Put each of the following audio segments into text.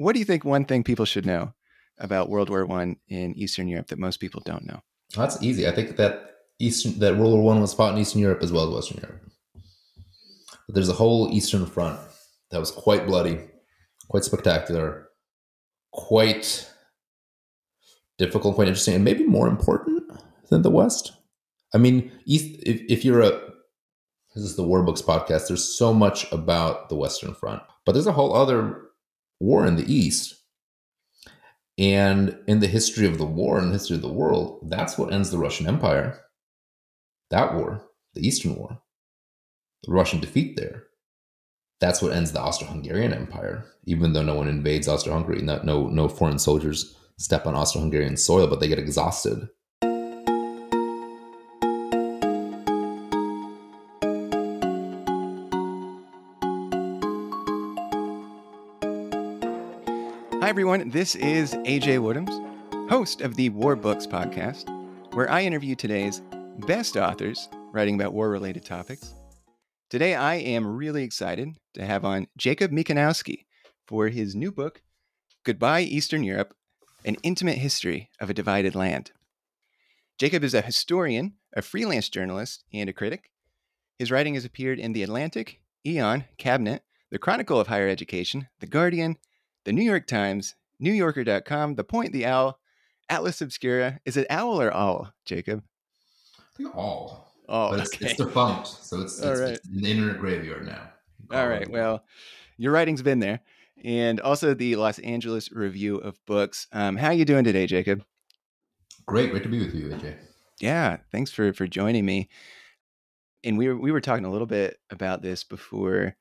what do you think one thing people should know about World War One in Eastern Europe that most people don't know? That's easy. I think that Eastern that World War One was fought in Eastern Europe as well as Western Europe. But there's a whole Eastern Front that was quite bloody, quite spectacular, quite difficult, quite interesting, and maybe more important than the West. I mean, East, if, if you're a this is the War Books podcast. There's so much about the Western Front, but there's a whole other war in the East. And in the history of the war and the history of the world, that's what ends the Russian Empire. That war, the Eastern War, the Russian defeat there. That's what ends the Austro-Hungarian Empire. Even though no one invades Austro-Hungary, no no, no foreign soldiers step on Austro-Hungarian soil, but they get exhausted everyone. This is AJ Woodhams, host of the War Books podcast, where I interview today's best authors writing about war related topics. Today, I am really excited to have on Jacob Mikanowski for his new book, Goodbye Eastern Europe An Intimate History of a Divided Land. Jacob is a historian, a freelance journalist, and a critic. His writing has appeared in The Atlantic, Aeon, Cabinet, The Chronicle of Higher Education, The Guardian, the New York Times, NewYorker.com, The Point, The Owl, Atlas Obscura. Is it owl or owl, Jacob? I think all. Oh, but it's, okay. it's defunct, so it's, it's, right. it's in the internet graveyard now. All right. Well, your writing's been there, and also the Los Angeles Review of Books. Um, how are you doing today, Jacob? great, great to be with you, AJ. Yeah, thanks for for joining me. And we were we were talking a little bit about this before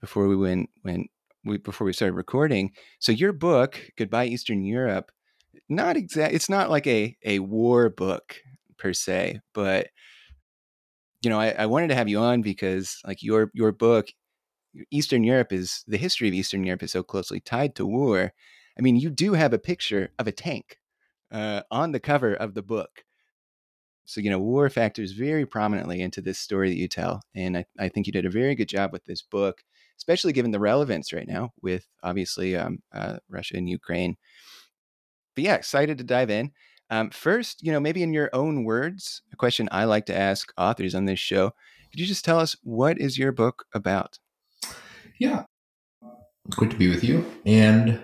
before we went went we before we started recording. So your book, Goodbye Eastern Europe, not exact. It's not like a a war book per se, but you know, I, I wanted to have you on because like your your book, Eastern Europe is the history of Eastern Europe is so closely tied to war. I mean, you do have a picture of a tank uh, on the cover of the book. So, you know, war factors very prominently into this story that you tell. And I, I think you did a very good job with this book, especially given the relevance right now with obviously um, uh, Russia and Ukraine. But yeah, excited to dive in. Um, first, you know, maybe in your own words, a question I like to ask authors on this show. Could you just tell us what is your book about? Yeah, it's great to be with you. And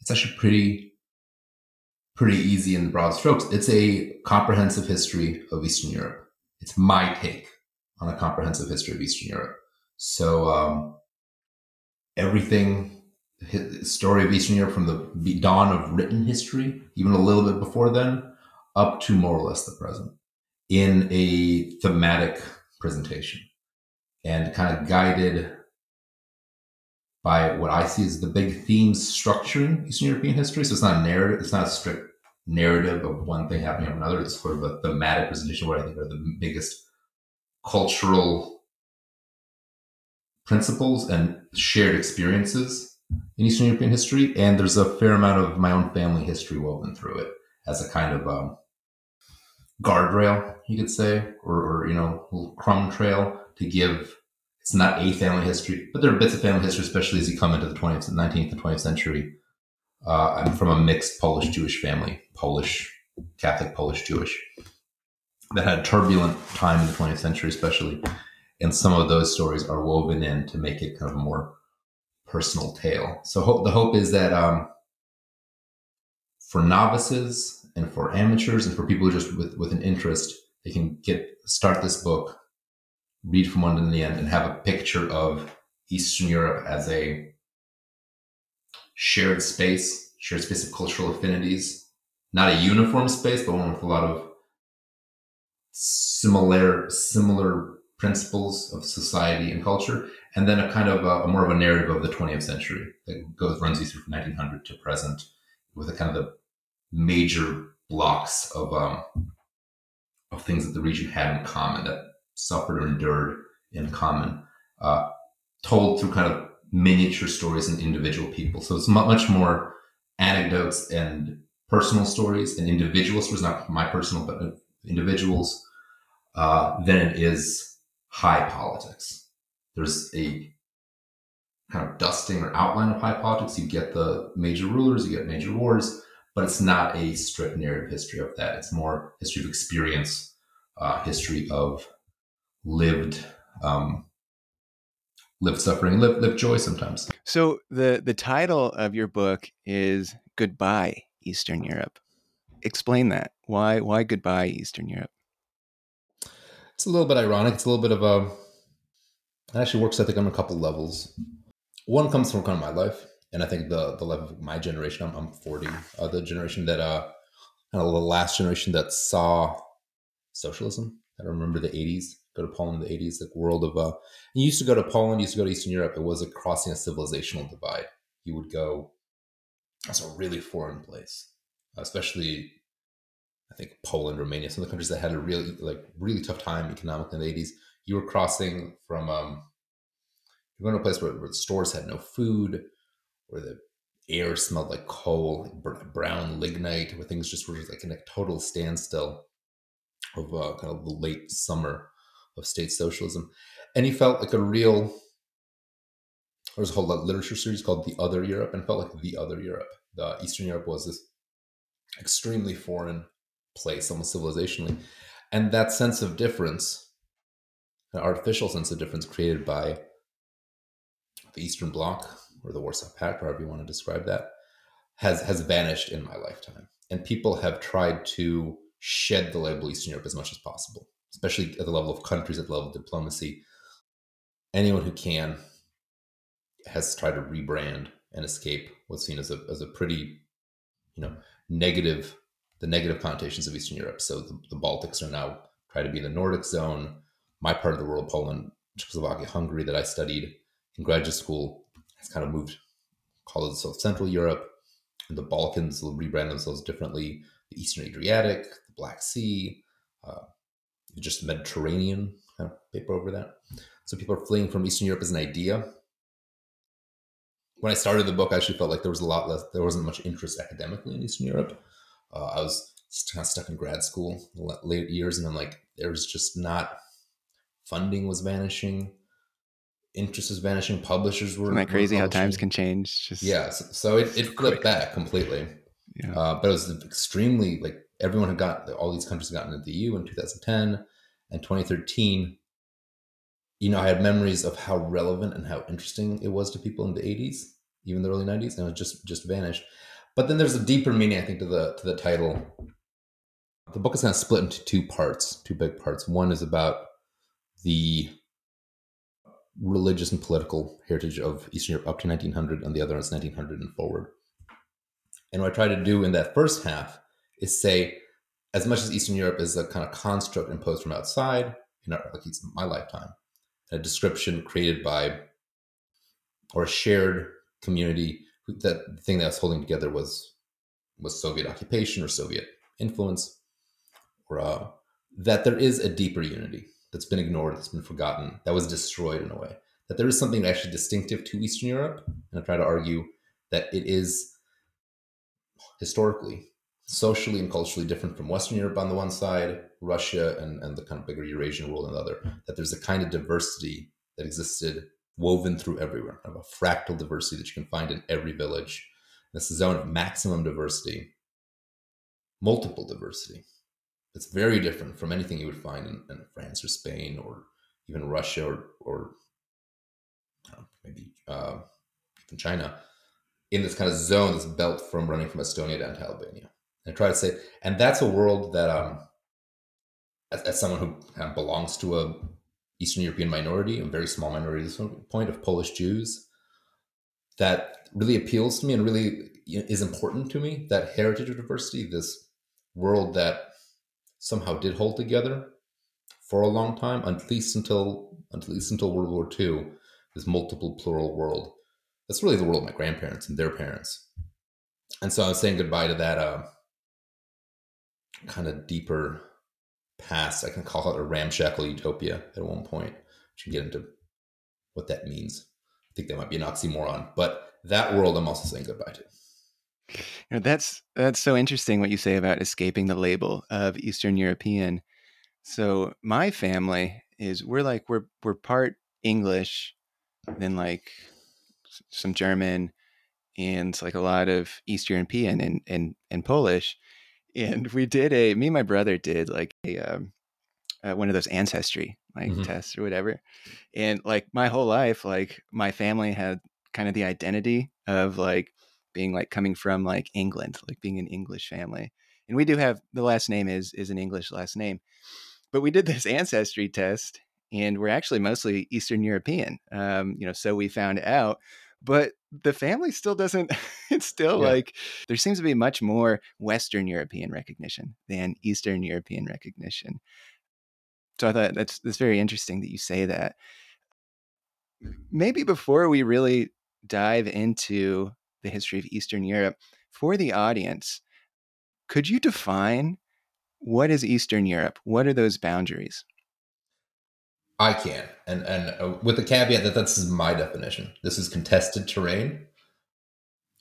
it's actually pretty, pretty easy in broad strokes. It's a comprehensive history of Eastern Europe. It's my take on a comprehensive history of Eastern Europe. So um, everything, hi- story of Eastern Europe from the dawn of written history, even a little bit before then, up to more or less the present, in a thematic presentation, and kind of guided by what I see as the big themes structuring Eastern European history. So it's not a narrative, it's not a strict narrative of one thing happening of another. It's sort of a thematic presentation what I think are the biggest cultural principles and shared experiences in Eastern European history. And there's a fair amount of my own family history woven through it as a kind of um, guardrail, you could say, or, or you know, little crumb trail to give it's not a family history, but there are bits of family history, especially as you come into the 20th, 19th, and 20th century. Uh, I'm from a mixed Polish Jewish family, Polish, Catholic, Polish Jewish, that had turbulent time in the 20th century, especially. And some of those stories are woven in to make it kind of a more personal tale. So hope, the hope is that um, for novices and for amateurs and for people just with, with an interest, they can get start this book read from one to the end and have a picture of Eastern Europe as a shared space, shared space of cultural affinities, not a uniform space, but one with a lot of similar similar principles of society and culture, and then a kind of a, a more of a narrative of the 20th century that goes runs you through from 1900 to present, with a kind of the major blocks of um, of things that the region had in common that suffered or endured in common, uh, told through kind of miniature stories and individual people. So it's mu- much more anecdotes and personal stories and individual stories, not my personal, but individuals, uh, than it is high politics. There's a kind of dusting or outline of high politics. You get the major rulers, you get major wars, but it's not a strict narrative history of that. It's more history of experience, uh, history of lived um, lived suffering, lived, lived joy sometimes. So the the title of your book is Goodbye Eastern Europe. Explain that. Why why goodbye Eastern Europe? It's a little bit ironic. It's a little bit of a it actually works I think on a couple levels. One comes from kind of my life, and I think the the life of my generation. I'm, I'm 40, uh, the generation that uh kind of the last generation that saw socialism. I remember the 80s go to Poland in the 80s, like world of uh you used to go to Poland, you used to go to Eastern Europe. It was a crossing a civilizational divide. You would go that's a really foreign place. Especially I think Poland, Romania, some of the countries that had a really like really tough time economically in the 80s. You were crossing from um you're going to a place where, where stores had no food, where the air smelled like coal, brown lignite, where things just were just like in a total standstill of uh, kind of the late summer of state socialism. And he felt like a real, there's a whole literature series called The Other Europe, and felt like the other Europe. The Eastern Europe was this extremely foreign place, almost civilizationally. And that sense of difference, an artificial sense of difference created by the Eastern Bloc or the Warsaw Pact, however you want to describe that, has has vanished in my lifetime. And people have tried to shed the label Eastern Europe as much as possible especially at the level of countries, at the level of diplomacy. Anyone who can has tried to rebrand and escape what's seen as a, as a pretty, you know, negative, the negative connotations of Eastern Europe. So the, the Baltics are now trying to be the Nordic zone. My part of the world, Poland, Czechoslovakia, Hungary, that I studied in graduate school, has kind of moved, call it South Central Europe. And the Balkans will rebrand themselves differently. The Eastern Adriatic, the Black Sea, uh, just Mediterranean kind of paper over that. So people are fleeing from Eastern Europe as an idea. When I started the book, I actually felt like there was a lot less, there wasn't much interest academically in Eastern Europe. Uh, I was kind of stuck in grad school late years, and I'm like, there was just not funding was vanishing, interest was vanishing, publishers were. Isn't that crazy how times can change? Just yeah, so, so it, it flipped back completely. Yeah. Uh, but it was extremely like everyone had got all these countries had gotten into the EU in 2010 and 2013. You know, I had memories of how relevant and how interesting it was to people in the 80s, even the early 90s, and it just just vanished. But then there's a deeper meaning, I think, to the to the title. The book is kind of split into two parts, two big parts. One is about the religious and political heritage of Eastern Europe up to 1900, and the other is 1900 and forward. And what I try to do in that first half is say, as much as Eastern Europe is a kind of construct imposed from outside, in our, like it's my lifetime, a description created by or a shared community. That thing that was holding together was was Soviet occupation or Soviet influence, or uh, that there is a deeper unity that's been ignored, that's been forgotten, that was destroyed in a way. That there is something actually distinctive to Eastern Europe, and I try to argue that it is historically socially and culturally different from Western Europe on the one side, Russia and, and the kind of bigger Eurasian world on the other, that there's a kind of diversity that existed woven through everywhere, kind of a fractal diversity that you can find in every village. This is a zone of maximum diversity, multiple diversity. It's very different from anything you would find in, in France or Spain or even Russia or, or know, maybe uh, even China in this kind of zone, this belt from running from Estonia down to Albania and try to say, and that's a world that, um, as, as someone who kind of belongs to a Eastern European minority, a very small minority at this point of Polish Jews, that really appeals to me and really is important to me. That heritage of diversity, this world that somehow did hold together for a long time, at least until at least until World War II, this multiple plural world. That's really the world of my grandparents and their parents. And so I was saying goodbye to that uh, kind of deeper past. I can call it a ramshackle utopia at one point. Can get into what that means. I think that might be an oxymoron, but that world I'm also saying goodbye to. You know, that's that's so interesting what you say about escaping the label of Eastern European. So my family is we're like we're we're part English, then like some German, and like a lot of East European and and and Polish. And we did a me and my brother did like a um, uh, one of those ancestry like mm-hmm. tests or whatever. And like my whole life, like my family had kind of the identity of like being like coming from like England, like being an English family. And we do have the last name is is an English last name. But we did this ancestry test and we're actually mostly Eastern European. Um, you know, so we found out. But the family still doesn't it's still yeah. like there seems to be much more Western European recognition than Eastern European recognition. So I thought that's that's very interesting that you say that. Maybe before we really dive into the history of Eastern Europe, for the audience, could you define what is Eastern Europe? What are those boundaries? I can, and and uh, with the caveat that this is my definition. This is contested terrain,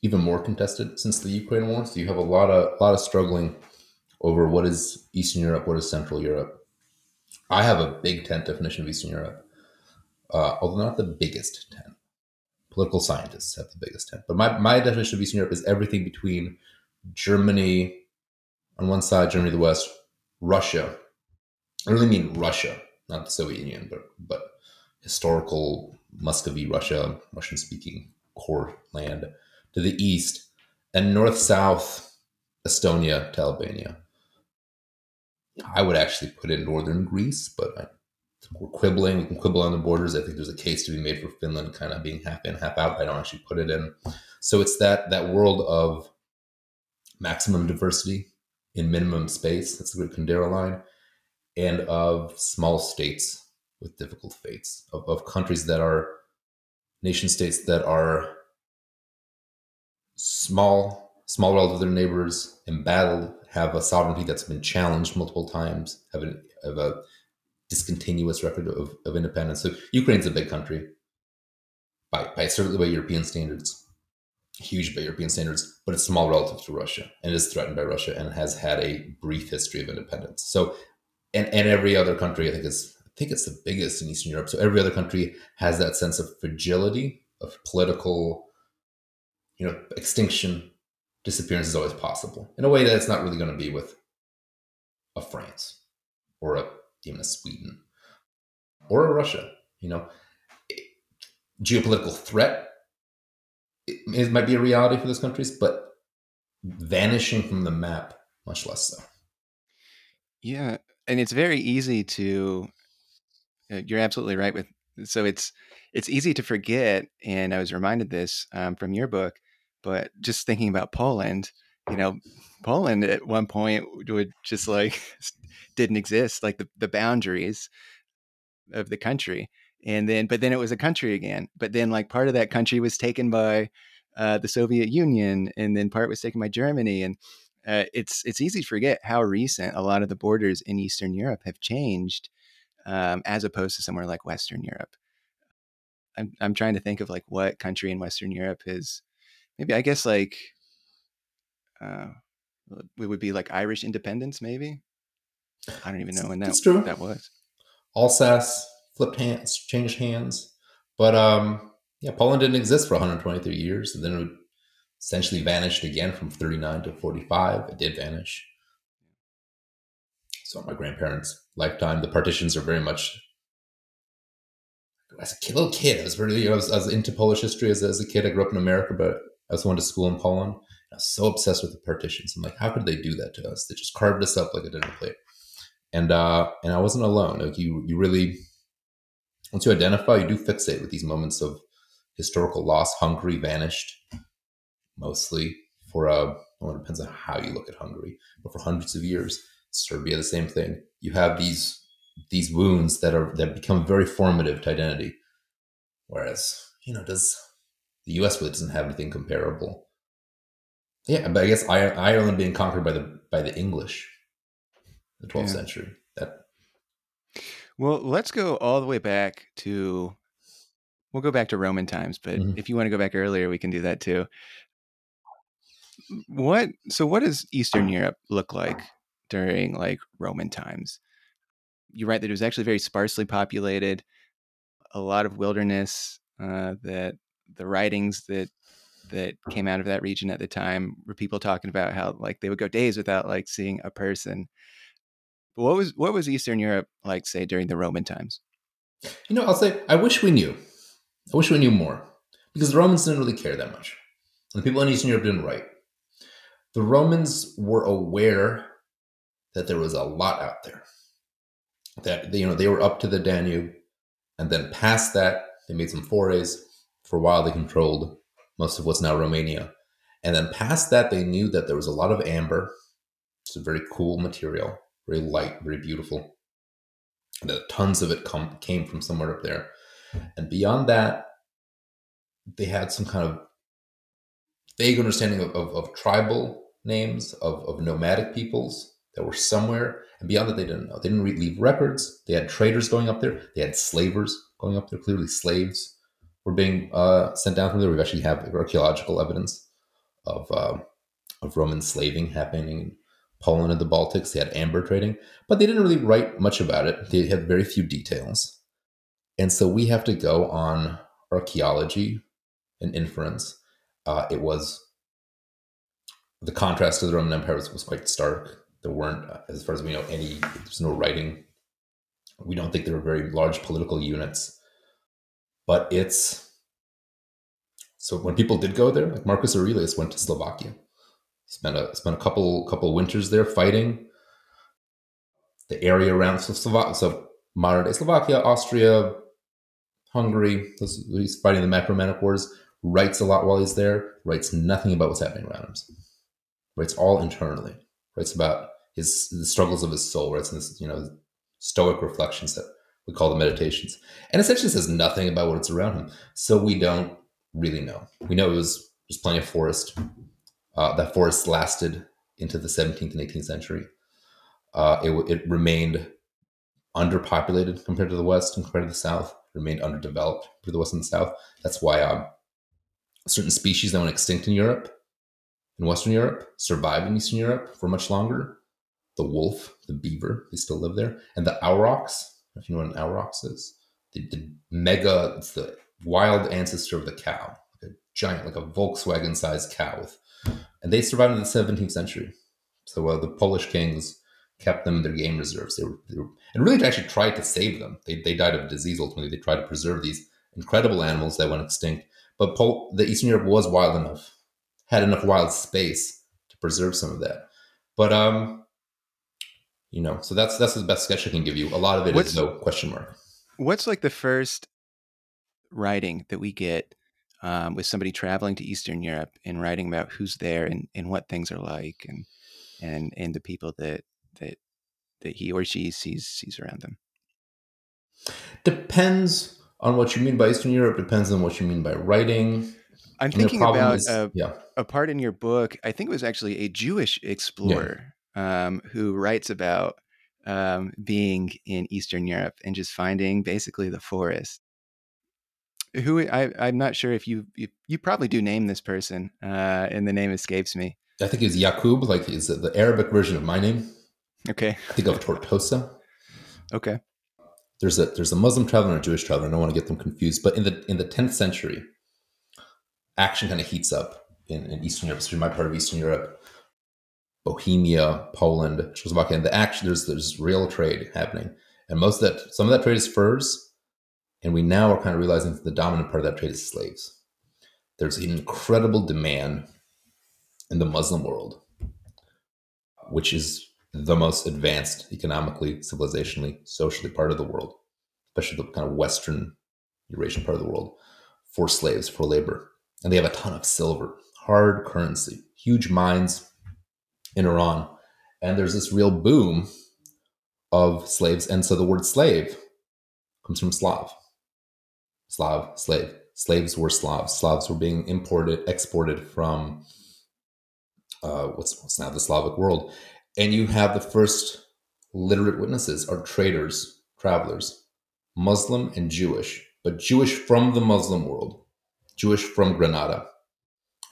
even more contested since the Ukraine war. So you have a lot of a lot of struggling over what is Eastern Europe, what is Central Europe. I have a big tent definition of Eastern Europe, uh, although not the biggest tent. Political scientists have the biggest tent, but my my definition of Eastern Europe is everything between Germany on one side, Germany the west, Russia. I really mean Russia, not the Soviet Union, but but historical Muscovy, Russia, Russian speaking core land to the east, and north south Estonia to Albania. I would actually put in northern Greece, but I, we're quibbling. We can quibble on the borders. I think there's a case to be made for Finland kind of being half in, half out. I don't actually put it in. So it's that that world of maximum diversity in minimum space. That's the Kundera line, and of small states with difficult fates, of, of countries that are nation states that are small, small relative to their neighbors, embattled, have a sovereignty that's been challenged multiple times, have a, have a discontinuous record of, of independence. So Ukraine's a big country by, by certainly by European standards huge by European standards, but it's small relative to Russia and is threatened by Russia and has had a brief history of independence. So, and, and every other country, I think is, I think it's the biggest in Eastern Europe. So every other country has that sense of fragility of political, you know, extinction, disappearance is always possible in a way that it's not really going to be with a France or a, even a Sweden or a Russia, you know, geopolitical threat it might be a reality for those countries, but vanishing from the map, much less so. Yeah, and it's very easy to. Uh, you're absolutely right with. So it's it's easy to forget, and I was reminded this um, from your book. But just thinking about Poland, you know, Poland at one point would just like didn't exist, like the the boundaries of the country and then but then it was a country again but then like part of that country was taken by uh, the soviet union and then part was taken by germany and uh, it's it's easy to forget how recent a lot of the borders in eastern europe have changed um, as opposed to somewhere like western europe. I'm, I'm trying to think of like what country in western europe is maybe i guess like uh, it would be like irish independence maybe? I don't even know when that, that was. Alsace flipped hands, changed hands. But um, yeah, Poland didn't exist for 123 years, and then it essentially vanished again from 39 to 45. It did vanish. So my grandparents' lifetime, the partitions are very much. As a kid, little kid, I was really I was, I was into Polish history as, as a kid. I grew up in America, but I was going to school in Poland. I was so obsessed with the partitions. I'm like, how could they do that to us? They just carved us up like a dinner plate. And uh, and I wasn't alone. Like you, you really once you identify, you do fixate with these moments of historical loss. Hungary vanished mostly for a, uh, well, it depends on how you look at Hungary, but for hundreds of years. Serbia, the same thing. You have these these wounds that are that become very formative to identity. Whereas, you know, does the U.S. really doesn't have anything comparable? Yeah, but I guess Ireland being conquered by the by the English, the 12th yeah. century. That well, let's go all the way back to we'll go back to Roman times, but mm-hmm. if you want to go back earlier, we can do that too. What so what does Eastern Europe look like during like Roman times? You're right that it was actually very sparsely populated, a lot of wilderness uh, that the writings that that came out of that region at the time were people talking about how like they would go days without like seeing a person. But what was what was Eastern Europe like, say, during the Roman times? You know, I'll say I wish we knew. I wish we knew more because the Romans didn't really care that much. And the people in Eastern Europe didn't write. The Romans were aware that there was a lot out there. That you know they were up to the Danube, and then past that they made some forays. For a while, they controlled most of what's now Romania, and then past that, they knew that there was a lot of amber. It's a very cool material, very light, very beautiful. And that tons of it come, came from somewhere up there, and beyond that, they had some kind of vague understanding of, of, of tribal names of, of nomadic peoples that were somewhere. And beyond that, they didn't know. They didn't leave records. They had traders going up there. They had slavers going up there. Clearly, slaves were being uh, sent down from there. We actually have archaeological evidence of uh, of Roman slaving happening in Poland and the Baltics. They had amber trading, but they didn't really write much about it. They had very few details, and so we have to go on archaeology and inference. Uh, it was the contrast to the Roman Empire was, was quite stark. There weren't, as far as we know, any, there's no writing. We don't think there were very large political units. But it's, so when people did go there, like Marcus Aurelius went to Slovakia, spent a, spent a couple, couple winters there fighting the area around, so, Slova- so modern day Slovakia, Austria, Hungary, he's fighting the Marcomannic Wars, writes a lot while he's there, writes nothing about what's happening around him writes all internally, writes about his the struggles of his soul, writes in this, you know, stoic reflections that we call the meditations. And essentially says nothing about what's around him. So we don't really know. We know it was there's plenty of forest. Uh, that forest lasted into the 17th and 18th century. Uh, it, it remained underpopulated compared to the West and compared to the South. Remained underdeveloped for the West and the South. That's why um, certain species that went extinct in Europe in Western Europe, survived in Eastern Europe for much longer. The wolf, the beaver, they still live there. And the aurochs, if you know what an aurochs is, the, the mega, it's the wild ancestor of the cow, like a giant, like a Volkswagen sized cow. With, and they survived in the 17th century. So uh, the Polish kings kept them in their game reserves. They were, they were, and really actually tried to save them. They, they died of disease ultimately. They tried to preserve these incredible animals that went extinct. But Pol- the Eastern Europe was wild enough had enough wild space to preserve some of that. But um, you know, so that's that's the best sketch I can give you. A lot of it what's, is no question mark. What's like the first writing that we get um, with somebody traveling to Eastern Europe and writing about who's there and, and what things are like and and and the people that that that he or she sees sees around them. Depends on what you mean by Eastern Europe. Depends on what you mean by writing. I'm thinking about is, a, yeah. a, part in your book. I think it was actually a Jewish explorer yeah. um, who writes about um, being in Eastern Europe and just finding basically the forest. Who I, I'm not sure if you, you, you probably do name this person, uh, and the name escapes me. I think it's Yakub, like is the Arabic version of my name. Okay. I think of Tortosa. Okay. There's a there's a Muslim traveler and a Jewish traveler. I don't want to get them confused, but in the in the 10th century, action kind of heats up in, in Eastern Europe, especially my part of Eastern Europe, Bohemia, Poland, Czechoslovakia, and the action there's there's real trade happening, and most of that some of that trade is furs, and we now are kind of realizing that the dominant part of that trade is slaves. There's an incredible demand in the Muslim world, which is the most advanced economically, civilizationally, socially part of the world, especially the kind of Western Eurasian part of the world, for slaves, for labor and they have a ton of silver, hard currency, huge mines in Iran. And there's this real boom of slaves. And so the word slave comes from Slav. Slav, slave. Slaves were Slavs. Slavs were being imported, exported from uh, what's, what's now the Slavic world. And you have the first literate witnesses are traders, travelers, Muslim and Jewish, but Jewish from the Muslim world Jewish from Granada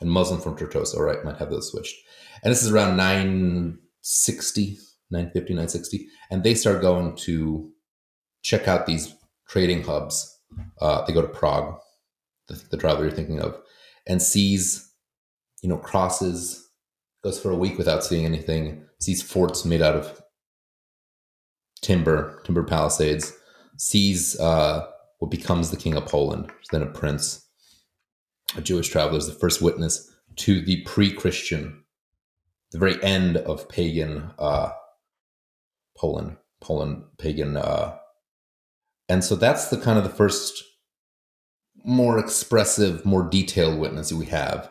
and Muslim from Tortosa. All right, might have those switched. And this is around 960, 950, 960. And they start going to check out these trading hubs. Uh, they go to Prague. the, the traveler you're thinking of, and sees, you know, crosses, goes for a week without seeing anything, sees forts made out of timber, timber palisades, sees uh, what becomes the king of Poland, then a prince, a Jewish traveler, is the first witness to the pre-Christian, the very end of pagan uh, Poland, Poland pagan, uh, and so that's the kind of the first more expressive, more detailed witness we have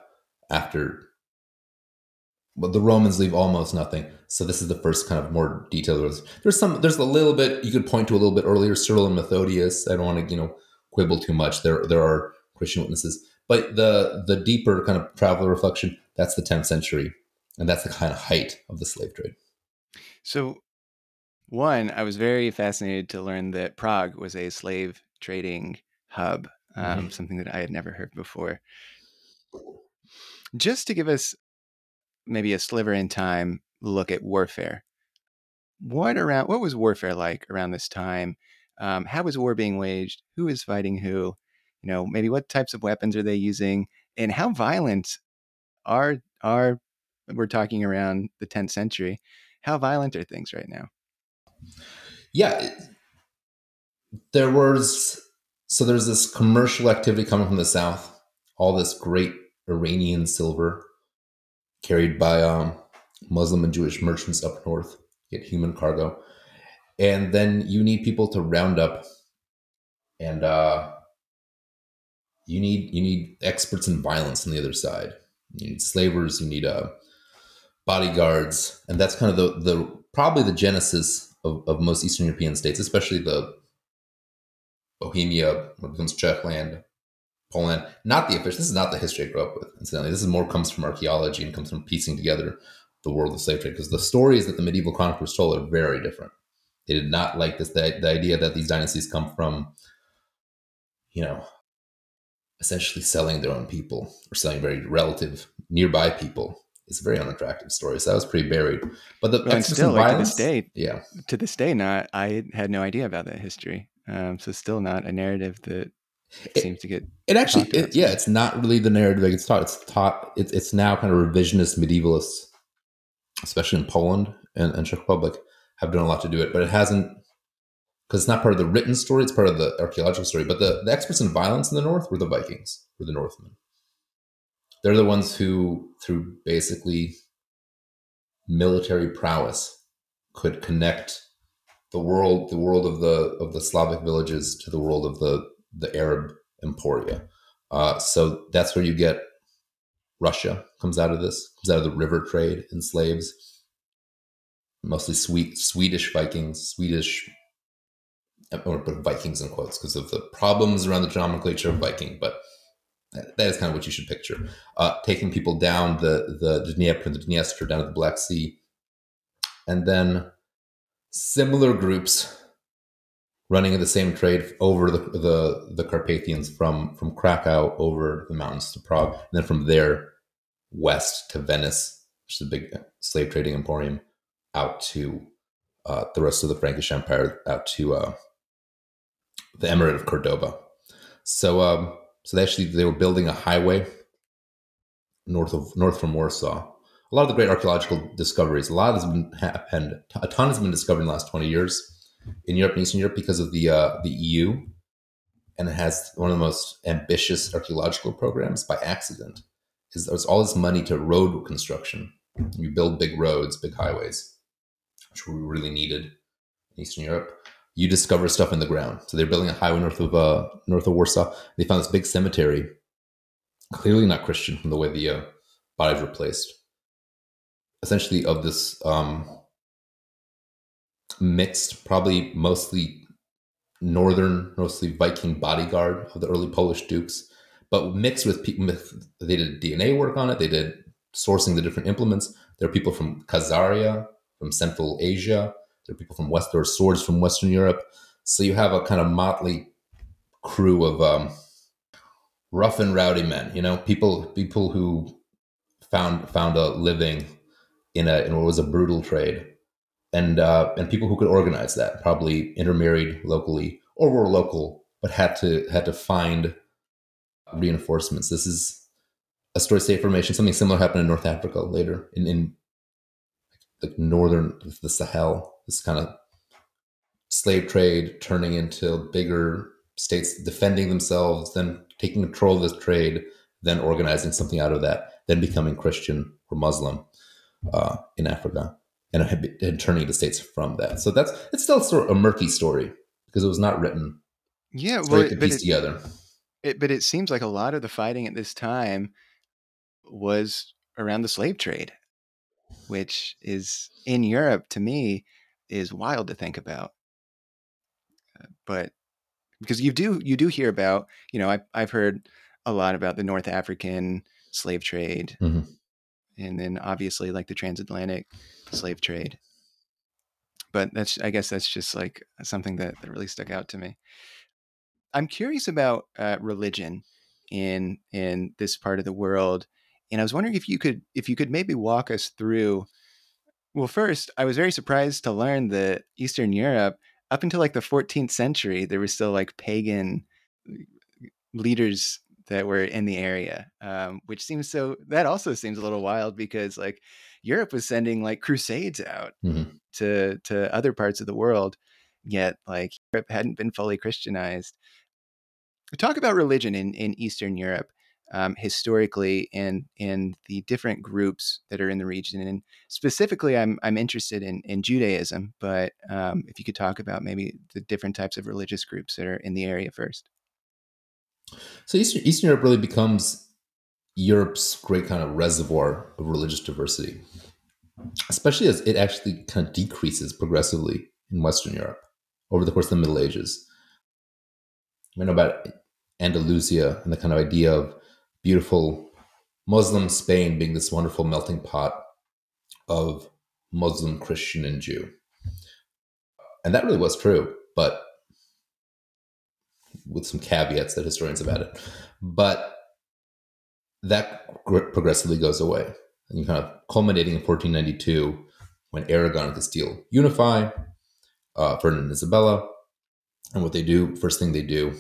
after. But the Romans leave almost nothing, so this is the first kind of more detailed. There's some, there's a little bit you could point to a little bit earlier, Cyril and Methodius. I don't want to, you know, quibble too much. There, there are Christian witnesses, but the the deeper kind of traveler reflection that's the 10th century, and that's the kind of height of the slave trade. So, one, I was very fascinated to learn that Prague was a slave trading hub, um, mm-hmm. something that I had never heard before. Just to give us maybe a sliver in time look at warfare. What around what was warfare like around this time? Um, how was war being waged? Who is fighting who? You know, maybe what types of weapons are they using, and how violent are are we're talking around the 10th century? How violent are things right now? Yeah, there was so there's this commercial activity coming from the south, all this great Iranian silver carried by um, Muslim and Jewish merchants up north, get human cargo. And then you need people to round up and uh, you need you need experts in violence on the other side. You need slavers, you need uh, bodyguards, and that's kind of the the probably the genesis of, of most Eastern European states, especially the Bohemia, what becomes Czechland, Poland. Not the official. This is not the history I grew up with. Incidentally, this is more comes from archaeology and comes from piecing together the world of slave trade because the stories that the medieval chroniclers told are very different. They did not like this the, the idea that these dynasties come from, you know, essentially selling their own people or selling very relative nearby people. It's a very unattractive story. So that was pretty buried. But the well, still, like, violence, to this day, yeah, to this day, not I had no idea about that history. Um, so still not a narrative that it, seems to get. It actually, it, yeah, it's not really the narrative that gets taught. It's taught. It's it's now kind of revisionist medievalists especially in Poland and, and Czech Republic, have done a lot to do it, but it hasn't because it's not part of the written story; it's part of the archaeological story. But the, the experts in violence in the north were the Vikings, were the Northmen. They're the ones who, through basically military prowess, could connect the world, the world of the of the Slavic villages to the world of the the Arab emporia. Uh, so that's where you get Russia comes out of this, comes out of the river trade in slaves. Mostly sweet Swedish Vikings, Swedish or put Vikings in quotes because of the problems around the nomenclature of Viking, but that is kind of what you should picture. Uh, taking people down the the Dnieper, the Dniester, down to the Black Sea, and then similar groups running in the same trade over the, the, the Carpathians from, from Krakow over the mountains to Prague, and then from there west to Venice, which is a big slave trading emporium, out to uh, the rest of the Frankish Empire, out to uh, the Emirate of Cordoba. So, um, so they actually they were building a highway north of north from Warsaw. A lot of the great archaeological discoveries, a lot has been happened. A ton has been discovered in the last twenty years in Europe and Eastern Europe because of the uh, the EU, and it has one of the most ambitious archaeological programs by accident. Is there's all this money to road construction. You build big roads, big highways, which we really needed in Eastern Europe. You discover stuff in the ground. So they're building a highway north of uh, north of Warsaw. They found this big cemetery, clearly not Christian from the way the uh, bodies were placed. Essentially, of this um, mixed, probably mostly northern, mostly Viking bodyguard of the early Polish dukes, but mixed with people. They did DNA work on it. They did sourcing the different implements. There are people from Khazaria, from Central Asia. There are people from West. There are swords from Western Europe. So you have a kind of motley crew of um, rough and rowdy men. You know, people people who found found a living in a in what was a brutal trade and uh, and people who could organize that, probably intermarried locally or were local, but had to had to find reinforcements. This is a story state formation. Something similar happened in North Africa later in, in like northern the Sahel. This kind of slave trade turning into bigger states defending themselves, then taking control of this trade, then organizing something out of that, then becoming Christian or Muslim uh, in Africa, and, and turning the states from that. So that's it's still sort of a murky story because it was not written. Yeah, well, it, piece together. It, but it seems like a lot of the fighting at this time was around the slave trade, which is in Europe to me is wild to think about. Uh, but because you do you do hear about you know I, I've heard a lot about the North African slave trade, mm-hmm. And then obviously like the transatlantic slave trade. But that's I guess that's just like something that, that really stuck out to me. I'm curious about uh, religion in in this part of the world, and I was wondering if you could if you could maybe walk us through. Well, first, I was very surprised to learn that Eastern Europe, up until like the 14th century, there was still like pagan leaders that were in the area, um, which seems so. That also seems a little wild because like Europe was sending like crusades out mm-hmm. to to other parts of the world, yet like Europe hadn't been fully Christianized. Talk about religion in in Eastern Europe. Um, historically and in the different groups that are in the region. And specifically, I'm I'm interested in in Judaism, but um, if you could talk about maybe the different types of religious groups that are in the area first. So Eastern, Eastern Europe really becomes Europe's great kind of reservoir of religious diversity, especially as it actually kind of decreases progressively in Western Europe over the course of the Middle Ages. We know about Andalusia and the kind of idea of beautiful Muslim Spain being this wonderful melting pot of Muslim, Christian, and Jew. And that really was true, but with some caveats that historians have added. But that progressively goes away. And you kind of culminating in 1492 when Aragon and Castile unify, uh, Ferdinand and Isabella. And what they do, first thing they do,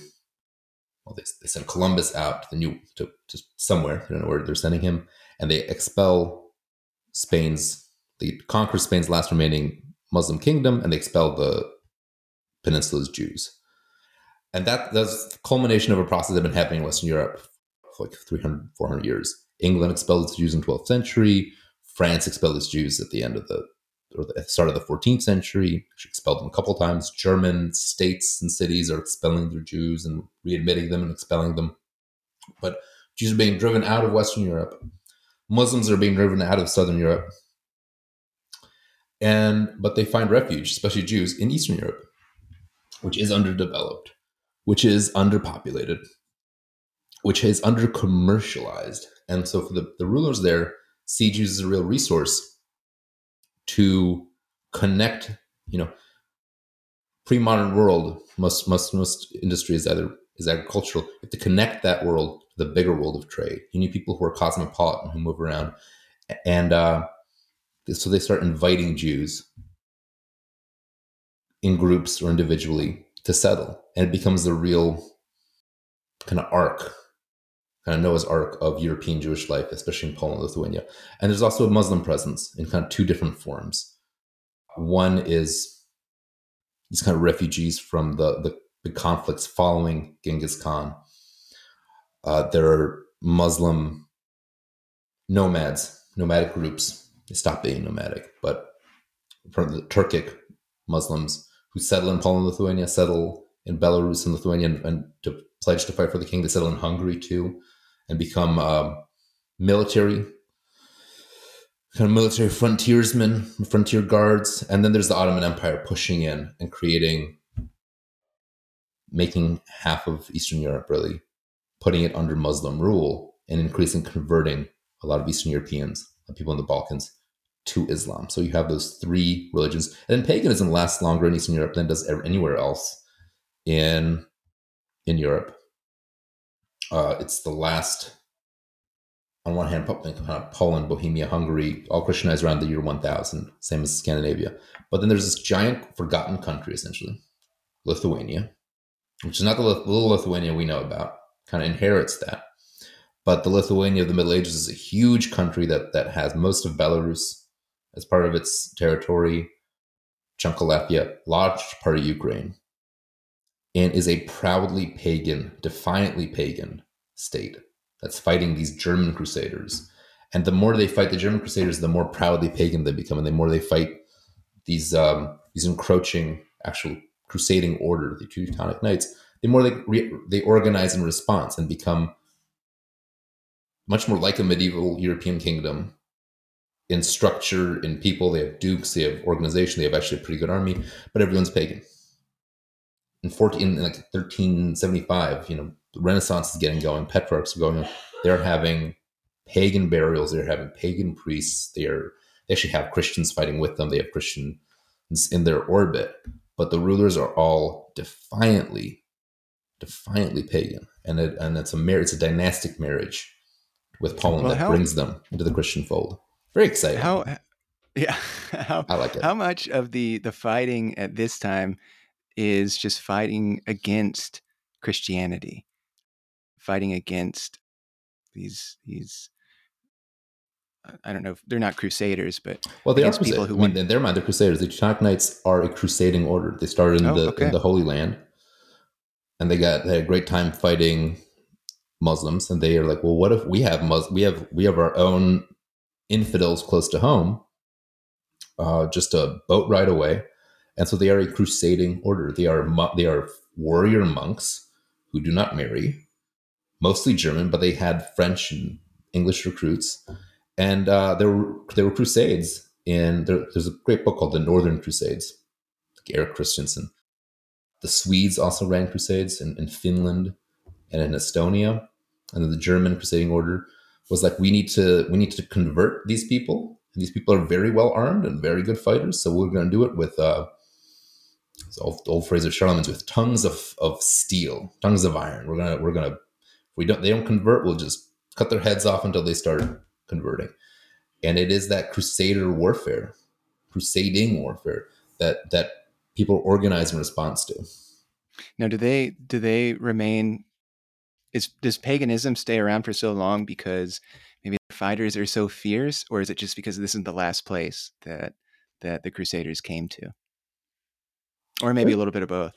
well, they, they send Columbus out to the new to, to somewhere. I don't know where they're sending him, and they expel Spain's. They conquer Spain's last remaining Muslim kingdom, and they expel the peninsula's Jews and that that's the culmination of a process that had been happening in Western Europe for like 300, 400 years. England expelled its Jews in 12th century. France expelled its Jews at the end of the or the start of the 14th century. She expelled them a couple times. German states and cities are expelling their Jews and readmitting them and expelling them. But Jews are being driven out of Western Europe. Muslims are being driven out of Southern Europe. And but they find refuge, especially Jews, in Eastern Europe, which is underdeveloped which is underpopulated, which is under commercialized. And so for the, the rulers there, see Jews as a real resource to connect, you know, pre-modern world, most most most industry is either is agricultural. You have to connect that world to the bigger world of trade. You need people who are cosmopolitan who move around. And uh, so they start inviting Jews in groups or individually to settle. And it becomes the real kind of ark, kind of Noah's ark of European Jewish life, especially in Poland, and Lithuania. And there's also a Muslim presence in kind of two different forms. One is these kind of refugees from the, the, the conflicts following Genghis Khan. Uh, there are Muslim nomads, nomadic groups. They stopped being nomadic, but from the Turkic Muslims who settle in Poland, Lithuania, settle in Belarus and Lithuania, and, and, to pledge to fight for the king. They settle in Hungary too, and become uh, military, kind of military frontiersmen, frontier guards. And then there's the Ottoman Empire pushing in and creating, making half of Eastern Europe really, putting it under Muslim rule and increasing converting a lot of Eastern Europeans, people in the Balkans, to Islam. So you have those three religions, and then paganism lasts longer in Eastern Europe than does anywhere else in in Europe. Uh, it's the last, on one hand, Poland, Bohemia, Hungary, all Christianized around the year 1000, same as Scandinavia. But then there's this giant forgotten country, essentially, Lithuania, which is not the little Lithuania we know about kind of inherits that. But the Lithuania of the Middle Ages is a huge country that that has most of Belarus as part of its territory, chunk of large part of Ukraine, and is a proudly pagan, defiantly pagan state that's fighting these German crusaders. And the more they fight the German crusaders, the more proudly pagan they become, and the more they fight these um, these encroaching actual crusading order, the Teutonic Knights, the more they re- they organize in response and become much more like a medieval European kingdom in structure, in people. They have dukes, they have organization, they have actually a pretty good army, but everyone's pagan. In 14, in like 1375, you know, the Renaissance is getting going, Petrarchs are going, they're having pagan burials, they're having pagan priests, they are they actually have Christians fighting with them, they have Christians in their orbit, but the rulers are all defiantly, defiantly pagan. And it, and it's a marriage, it's a dynastic marriage with Poland well, that how, brings them into the Christian fold. Very exciting. How, yeah, how, I like it. How much of the the fighting at this time is just fighting against Christianity, fighting against these these I don't know. If, they're not crusaders, but well, they are people who I mean, in their mind, they're crusaders. The Teutonic Knights are a crusading order. They started in oh, the okay. in the Holy Land, and they got they had a great time fighting Muslims. And they are like, well, what if we have Mus- we have we have our own infidels close to home, uh, just a boat ride away, and so they are a crusading order. They are they are warrior monks who do not marry, mostly German, but they had French and English recruits. And uh, there were there were crusades and there, there's a great book called the northern crusades like eric christiansen. The swedes also ran crusades in, in finland and in estonia. And the german crusading order was like we need to we need to convert these people and these people are very well armed and very good fighters so we're going to do it with uh old, old phrase of charlemagne's with tongues of, of steel tongues of iron we're gonna we're gonna if we don't they don't convert we'll just cut their heads off until they start converting. And it is that crusader warfare, crusading warfare that that people organize in response to. Now, do they do they remain? Is does paganism stay around for so long because maybe the fighters are so fierce, or is it just because this is the last place that that the Crusaders came to, or maybe a little bit of both?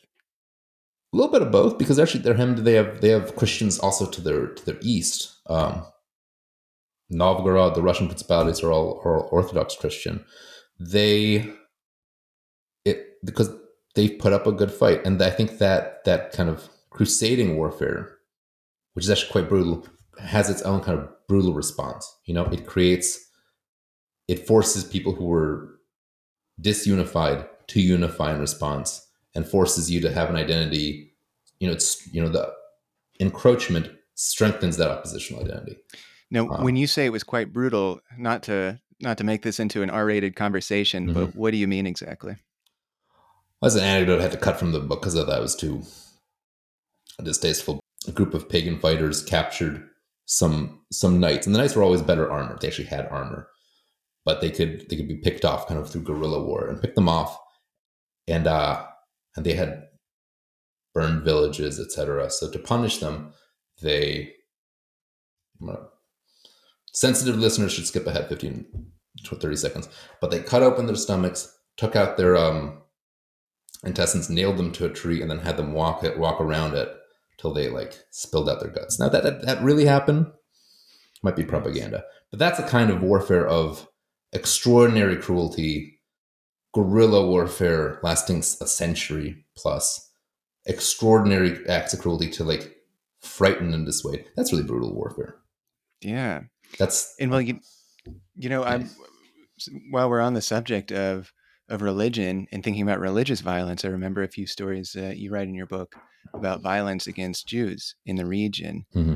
A little bit of both, because actually they're hemmed. They have they have Christians also to their to their east. Um, Novgorod, the Russian principalities are all, are all Orthodox Christian. They it because they've put up a good fight, and I think that that kind of crusading warfare, which is actually quite brutal, has its own kind of brutal response. You know, it creates, it forces people who were disunified to unify in response, and forces you to have an identity. You know, it's you know the encroachment strengthens that oppositional identity. Now, wow. when you say it was quite brutal, not to not to make this into an R-rated conversation, mm-hmm. but what do you mean exactly? As an anecdote, I had to cut from the book because that was too distasteful. A group of pagan fighters captured some some knights, and the knights were always better armored. They actually had armor, but they could they could be picked off kind of through guerrilla war and pick them off, and uh, and they had burned villages, etc. So to punish them, they sensitive listeners should skip ahead 15 to 30 seconds. But they cut open their stomachs, took out their um, intestines, nailed them to a tree, and then had them walk it, walk around it till they like spilled out their guts. Now that that, that really happened might be propaganda, but that's a kind of warfare of extraordinary cruelty, guerrilla warfare lasting a century plus, extraordinary acts of cruelty to like frighten and dissuade. That's really brutal warfare. Yeah, that's and well, you you know, I'm while we're on the subject of of religion and thinking about religious violence, I remember a few stories that you write in your book about violence against Jews in the region. Mm-hmm.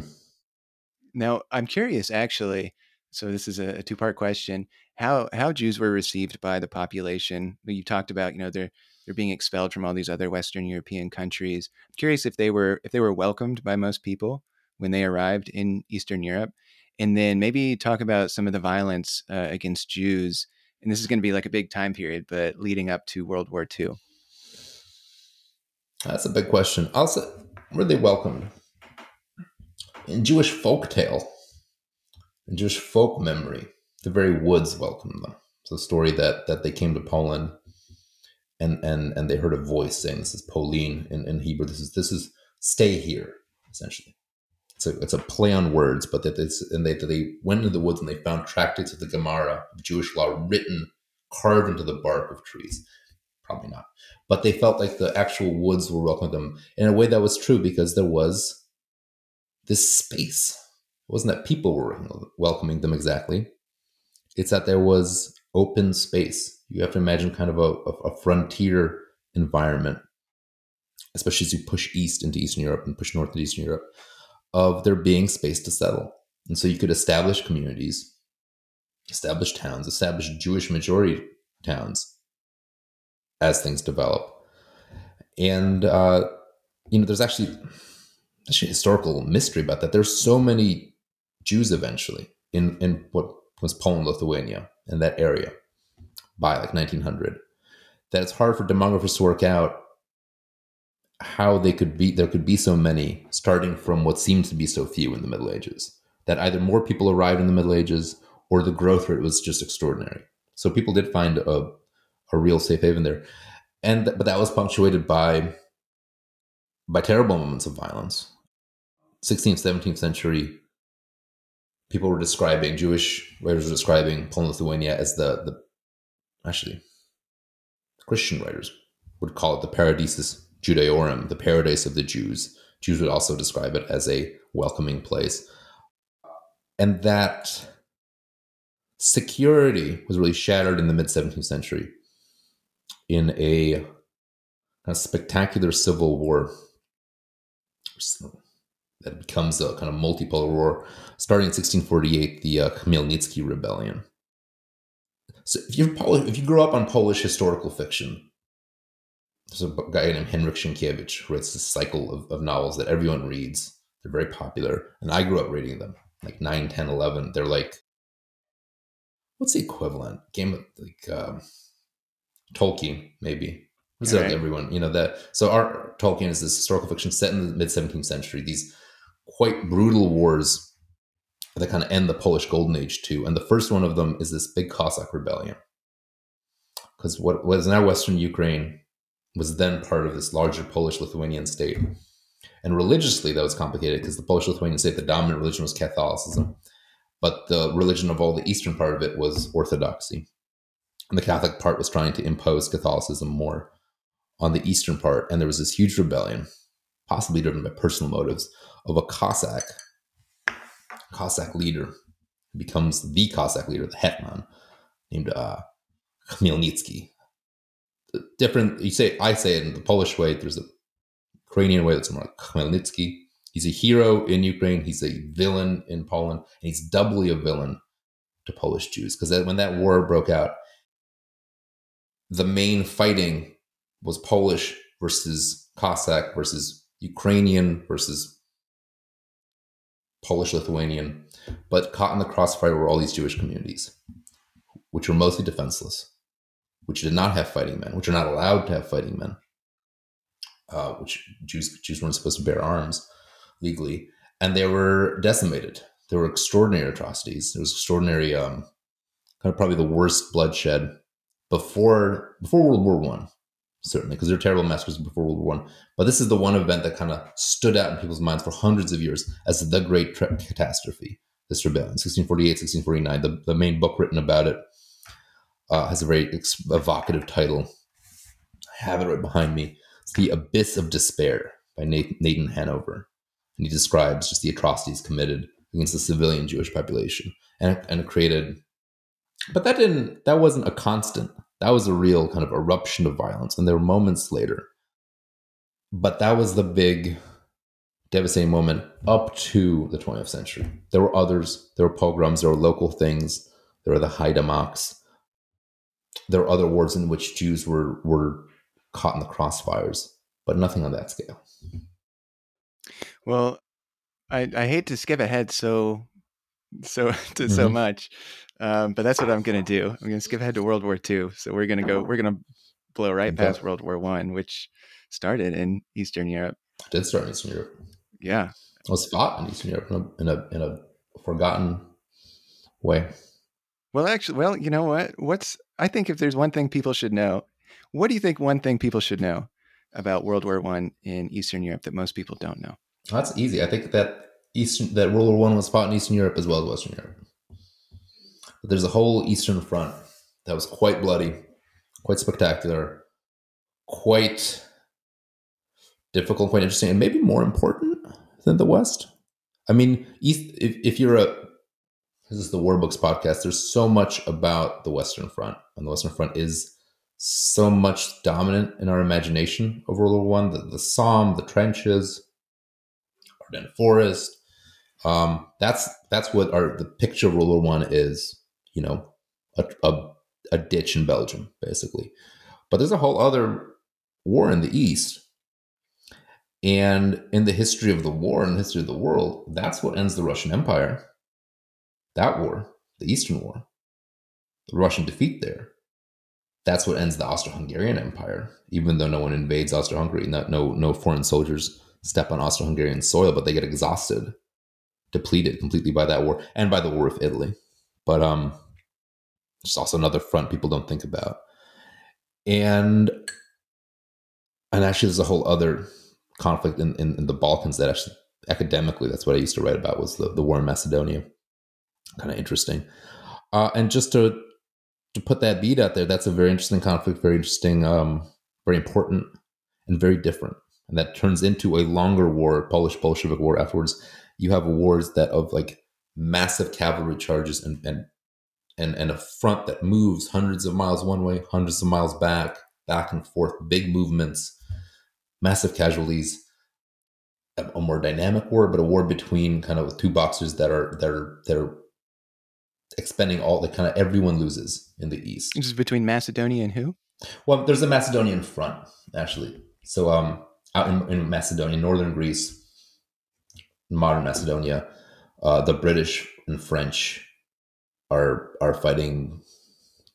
Now, I'm curious, actually. So this is a, a two part question: how how Jews were received by the population? You talked about, you know, they're they're being expelled from all these other Western European countries. I'm curious if they were if they were welcomed by most people when they arrived in Eastern Europe, and then maybe talk about some of the violence uh, against Jews. And this is going to be like a big time period, but leading up to World War II. That's a big question. Also, were they welcomed? in Jewish folk tale, in Jewish folk memory, the very woods welcomed them. It's a story that that they came to Poland and and and they heard a voice saying this is Polin in, in Hebrew. This is this is stay here, essentially. It's a it's a play on words, but that it's and they they went into the woods and they found tractates of the Gemara of Jewish law written, carved into the bark of trees. Probably not. But they felt like the actual woods were welcoming them in a way that was true because there was this space. It wasn't that people were welcoming them exactly. It's that there was open space. You have to imagine kind of a, a frontier environment, especially as you push east into Eastern Europe and push north to Eastern Europe, of there being space to settle. And so you could establish communities, establish towns, establish Jewish majority towns as things develop. And uh, you know, there's actually actually historical mystery about that. There's so many Jews eventually in in what was Poland, Lithuania, in that area by like 1900 that it's hard for demographers to work out how they could be there could be so many starting from what seemed to be so few in the middle ages that either more people arrived in the middle ages or the growth rate was just extraordinary. So people did find a, a real safe haven there. And but that was punctuated by by terrible moments of violence. 16th 17th century people were describing jewish writers were describing poland lithuania as the the actually christian writers would call it the paradisus judaeorum the paradise of the jews. Jews would also describe it as a welcoming place. And that security was really shattered in the mid 17th century in a, a spectacular civil war. That becomes a kind of multipolar war, starting in 1648, the uh, Khmelnytsky Rebellion. So if you if you grew up on Polish historical fiction, there's a guy named Henryk Sienkiewicz who writes this cycle of, of novels that everyone reads. They're very popular, and I grew up reading them, like 9, 10, 11. They're like, what's the equivalent? Game of, like, um, Tolkien, maybe. Was right. everyone, you know, that so our Tolkien is this historical fiction set in the mid 17th century, these quite brutal wars that kind of end the Polish Golden Age too. And the first one of them is this big Cossack rebellion. Because what was now Western Ukraine was then part of this larger Polish Lithuanian state. And religiously, that was complicated because the Polish Lithuanian state, the dominant religion was Catholicism, but the religion of all the eastern part of it was Orthodoxy. And the Catholic part was trying to impose Catholicism more on the eastern part. And there was this huge rebellion, possibly driven by personal motives, of a Cossack, Cossack leader becomes the Cossack leader, the Hetman, named uh, Khmelnytsky. Different, you say, I say it in the Polish way, there's a Ukrainian way that's more like Khmelnytsky. He's a hero in Ukraine, he's a villain in Poland, and he's doubly a villain to Polish Jews. Because when that war broke out, the main fighting was Polish versus Cossack versus Ukrainian versus Polish Lithuanian. But caught in the crossfire were all these Jewish communities, which were mostly defenseless, which did not have fighting men, which are not allowed to have fighting men, uh, which Jews, Jews weren't supposed to bear arms legally. And they were decimated. There were extraordinary atrocities. There was extraordinary, um, kind of probably the worst bloodshed before before World War One, certainly, because there were terrible massacres before World War One. But this is the one event that kind of stood out in people's minds for hundreds of years as the Great tra- Catastrophe. This rebellion, 1648, 1649. The, the main book written about it uh, has a very evocative title. I have it right behind me. It's The Abyss of Despair by Nathan Hanover. And he describes just the atrocities committed against the civilian Jewish population. And, and created but that didn't that wasn't a constant that was a real kind of eruption of violence and there were moments later but that was the big devastating moment up to the 20th century there were others there were pogroms there were local things there were the haidamaks there are other wars in which jews were were caught in the crossfires but nothing on that scale well i i hate to skip ahead so so to mm-hmm. so much um, but that's what I'm going to do. I'm going to skip ahead to World War II. So we're going to go. We're going to blow right past World War One, which started in Eastern Europe. It did start in Eastern Europe. Yeah, was fought in Eastern Europe in a, in a, in a forgotten way. Well, actually, well, you know what? What's I think if there's one thing people should know, what do you think one thing people should know about World War One in Eastern Europe that most people don't know? That's easy. I think that Eastern that World War One was fought in Eastern Europe as well as Western Europe. But there's a whole Eastern Front that was quite bloody, quite spectacular, quite difficult, quite interesting, and maybe more important than the West. I mean, East. If, if you're a this is the War Books podcast. There's so much about the Western Front, and the Western Front is so much dominant in our imagination of World War One. The, the Somme, the trenches, Ardennes Forest. Um, that's that's what our the picture of World War One is. You know, a, a a ditch in Belgium, basically. But there's a whole other war in the East. And in the history of the war and the history of the world, that's what ends the Russian Empire. That war, the Eastern War, Russian defeat there. That's what ends the Austro-Hungarian Empire, even though no one invades Austro-Hungary, no, no, foreign soldiers step on Austro-Hungarian soil, but they get exhausted, depleted completely by that war and by the War of Italy. But um, it's also another front people don't think about. And and actually there's a whole other conflict in, in, in, the Balkans that actually academically that's what I used to write about was the, the war in Macedonia. Kind of interesting. Uh, and just to to put that beat out there, that's a very interesting conflict, very interesting, um, very important, and very different. And that turns into a longer war, Polish Bolshevik war afterwards. You have wars that of like massive cavalry charges and, and and, and a front that moves hundreds of miles one way, hundreds of miles back, back and forth, big movements, massive casualties, a, a more dynamic war, but a war between kind of two boxers that are that are that are expending all the kind of everyone loses in the east. This is between Macedonia and who? Well, there's a Macedonian front actually. So um, out in, in Macedonia, northern Greece, modern Macedonia, uh, the British and French are are fighting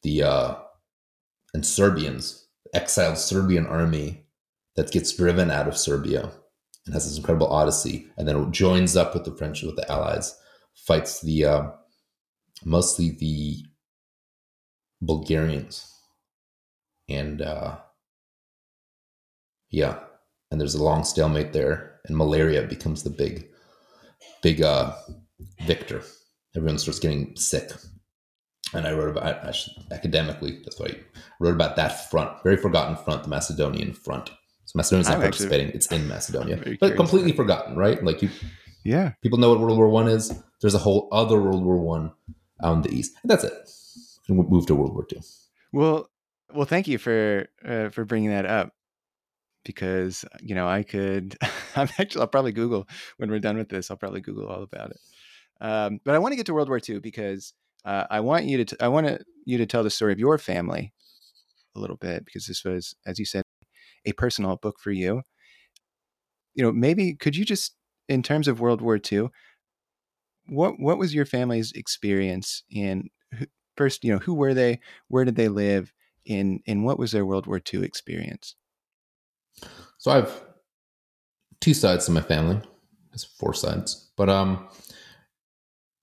the uh, and Serbians, exiled Serbian army that gets driven out of Serbia and has this incredible odyssey, and then joins up with the French with the Allies, fights the uh, mostly the Bulgarians, and uh, yeah, and there's a long stalemate there, and malaria becomes the big, big uh, victor everyone starts getting sick. And I wrote about actually, academically. That's why I wrote about that front, very forgotten front, the Macedonian front. So Macedonia's not participating; it's in Macedonia, but completely forgotten, right? Like you, yeah. People know what World War One is. There's a whole other World War One in the east, and that's it. We move to World War Two. Well, well, thank you for uh, for bringing that up because you know I could. I'm actually. I'll probably Google when we're done with this. I'll probably Google all about it. Um, but I want to get to World War II because uh, I want you to t- I want you to tell the story of your family a little bit because this was, as you said, a personal book for you. You know, maybe could you just, in terms of World War II, what what was your family's experience in first? You know, who were they? Where did they live? In in what was their World War II experience? So I have two sides to my family. It's four sides, but um,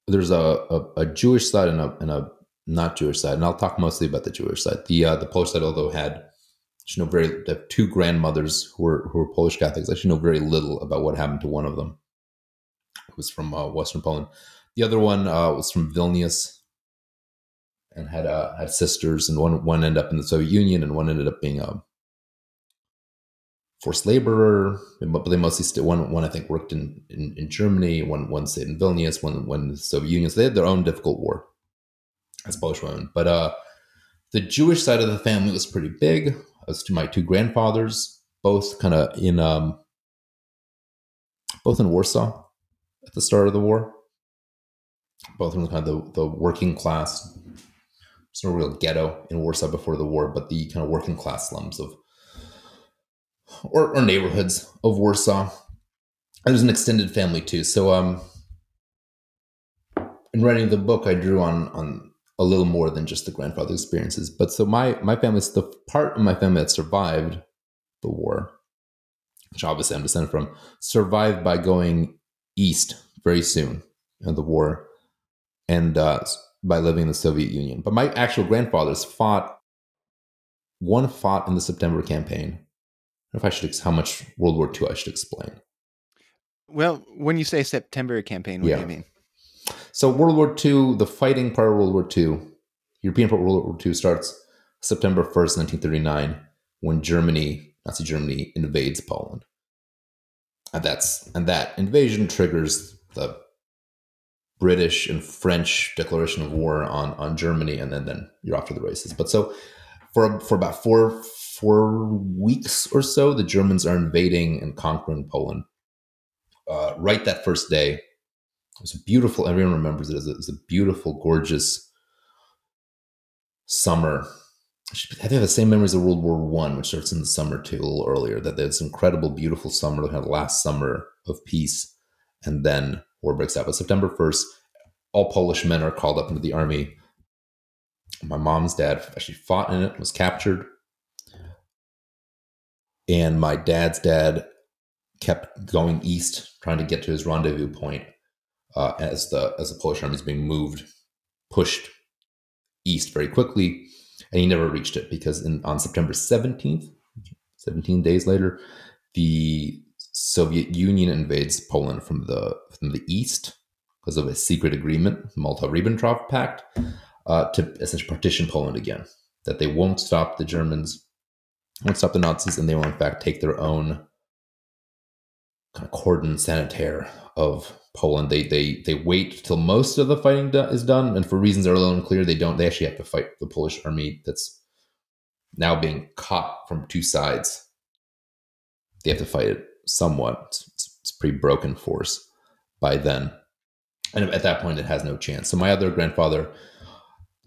there's a, a, a, Jewish side and a, and a not Jewish side, and I'll talk mostly about the Jewish side. The uh, the Polish side, although had you know very two grandmothers who were who were Polish Catholics, I actually know very little about what happened to one of them. Was from uh, Western Poland. The other one uh, was from Vilnius, and had uh, had sisters, and one one ended up in the Soviet Union, and one ended up being a forced laborer, but they mostly still one one I think worked in, in, in Germany, one one stayed in Vilnius, one one the Soviet Union. So they had their own difficult war as Polish women. But uh, the Jewish side of the family was pretty big. As to my two grandfathers, both kind of in um, both in Warsaw at the start of the war. Both in kind of the, the working class. There's no real ghetto in Warsaw before the war, but the kind of working class slums of or, or neighborhoods of Warsaw. There's an extended family too. So um, in writing the book, I drew on on a little more than just the grandfather experiences. But so my my family's the part of my family that survived the war, which obviously I'm descended from, survived by going east very soon in the war, and uh, by living in the Soviet Union. But my actual grandfathers fought. One fought in the September campaign. if I should how much World War II I should explain. Well, when you say September campaign, what yeah. do you mean? So World War II, the fighting part of World War II, European part of World War II starts September 1st, 1939, when Germany, Nazi Germany, invades Poland. And that's and that invasion triggers the British and French declaration of war on, on Germany, and then, then you're off to the races. But so for for about four four weeks or so, the Germans are invading and conquering Poland. Uh, right that first day, it was beautiful. Everyone remembers it as a, a beautiful, gorgeous summer. I think the same memories of World War One, which starts in the summer too, a little earlier. That there's incredible, beautiful summer, kind of last summer of peace, and then war breaks out. But September 1st, all Polish men are called up into the army. My mom's dad actually fought in it, was captured. And my dad's dad kept going east, trying to get to his rendezvous point uh, as the as the Polish army is being moved, pushed east very quickly, and he never reached it because in, on September 17th, 17 days later, the Soviet Union invades Poland from the from the east because of a secret agreement, Molotov-Ribbentrop Pact, uh, to essentially partition Poland again. That they won't stop the Germans, won't stop the Nazis, and they will in fact take their own kind of cordon sanitaire of Poland. They they they wait till most of the fighting do- is done, and for reasons that are a little unclear, they don't. They actually have to fight the Polish army that's now being caught from two sides. They have to fight it somewhat. It's, it's pretty broken force by then. And at that point, it has no chance. So my other grandfather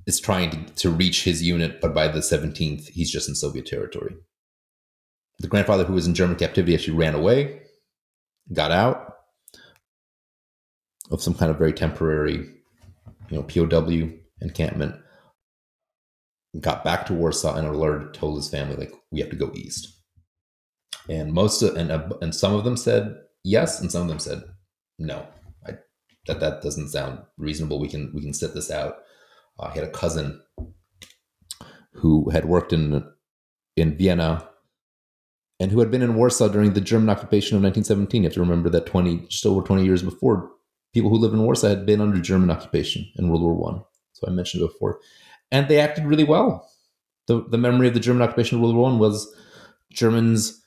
is trying to, to reach his unit, but by the 17th, he's just in Soviet territory. The grandfather who was in German captivity actually ran away, got out of some kind of very temporary, you know, POW encampment, got back to Warsaw and alerted, told his family, like, we have to go east and most of and uh, and some of them said yes, and some of them said no. I, that that doesn't sound reasonable. We can we can sit this out. Uh, I had a cousin who had worked in in Vienna and who had been in Warsaw during the German occupation of 1917. You have to remember that 20 just over 20 years before, people who live in Warsaw had been under German occupation in World War One. So I mentioned before, and they acted really well. the The memory of the German occupation of World War One was Germans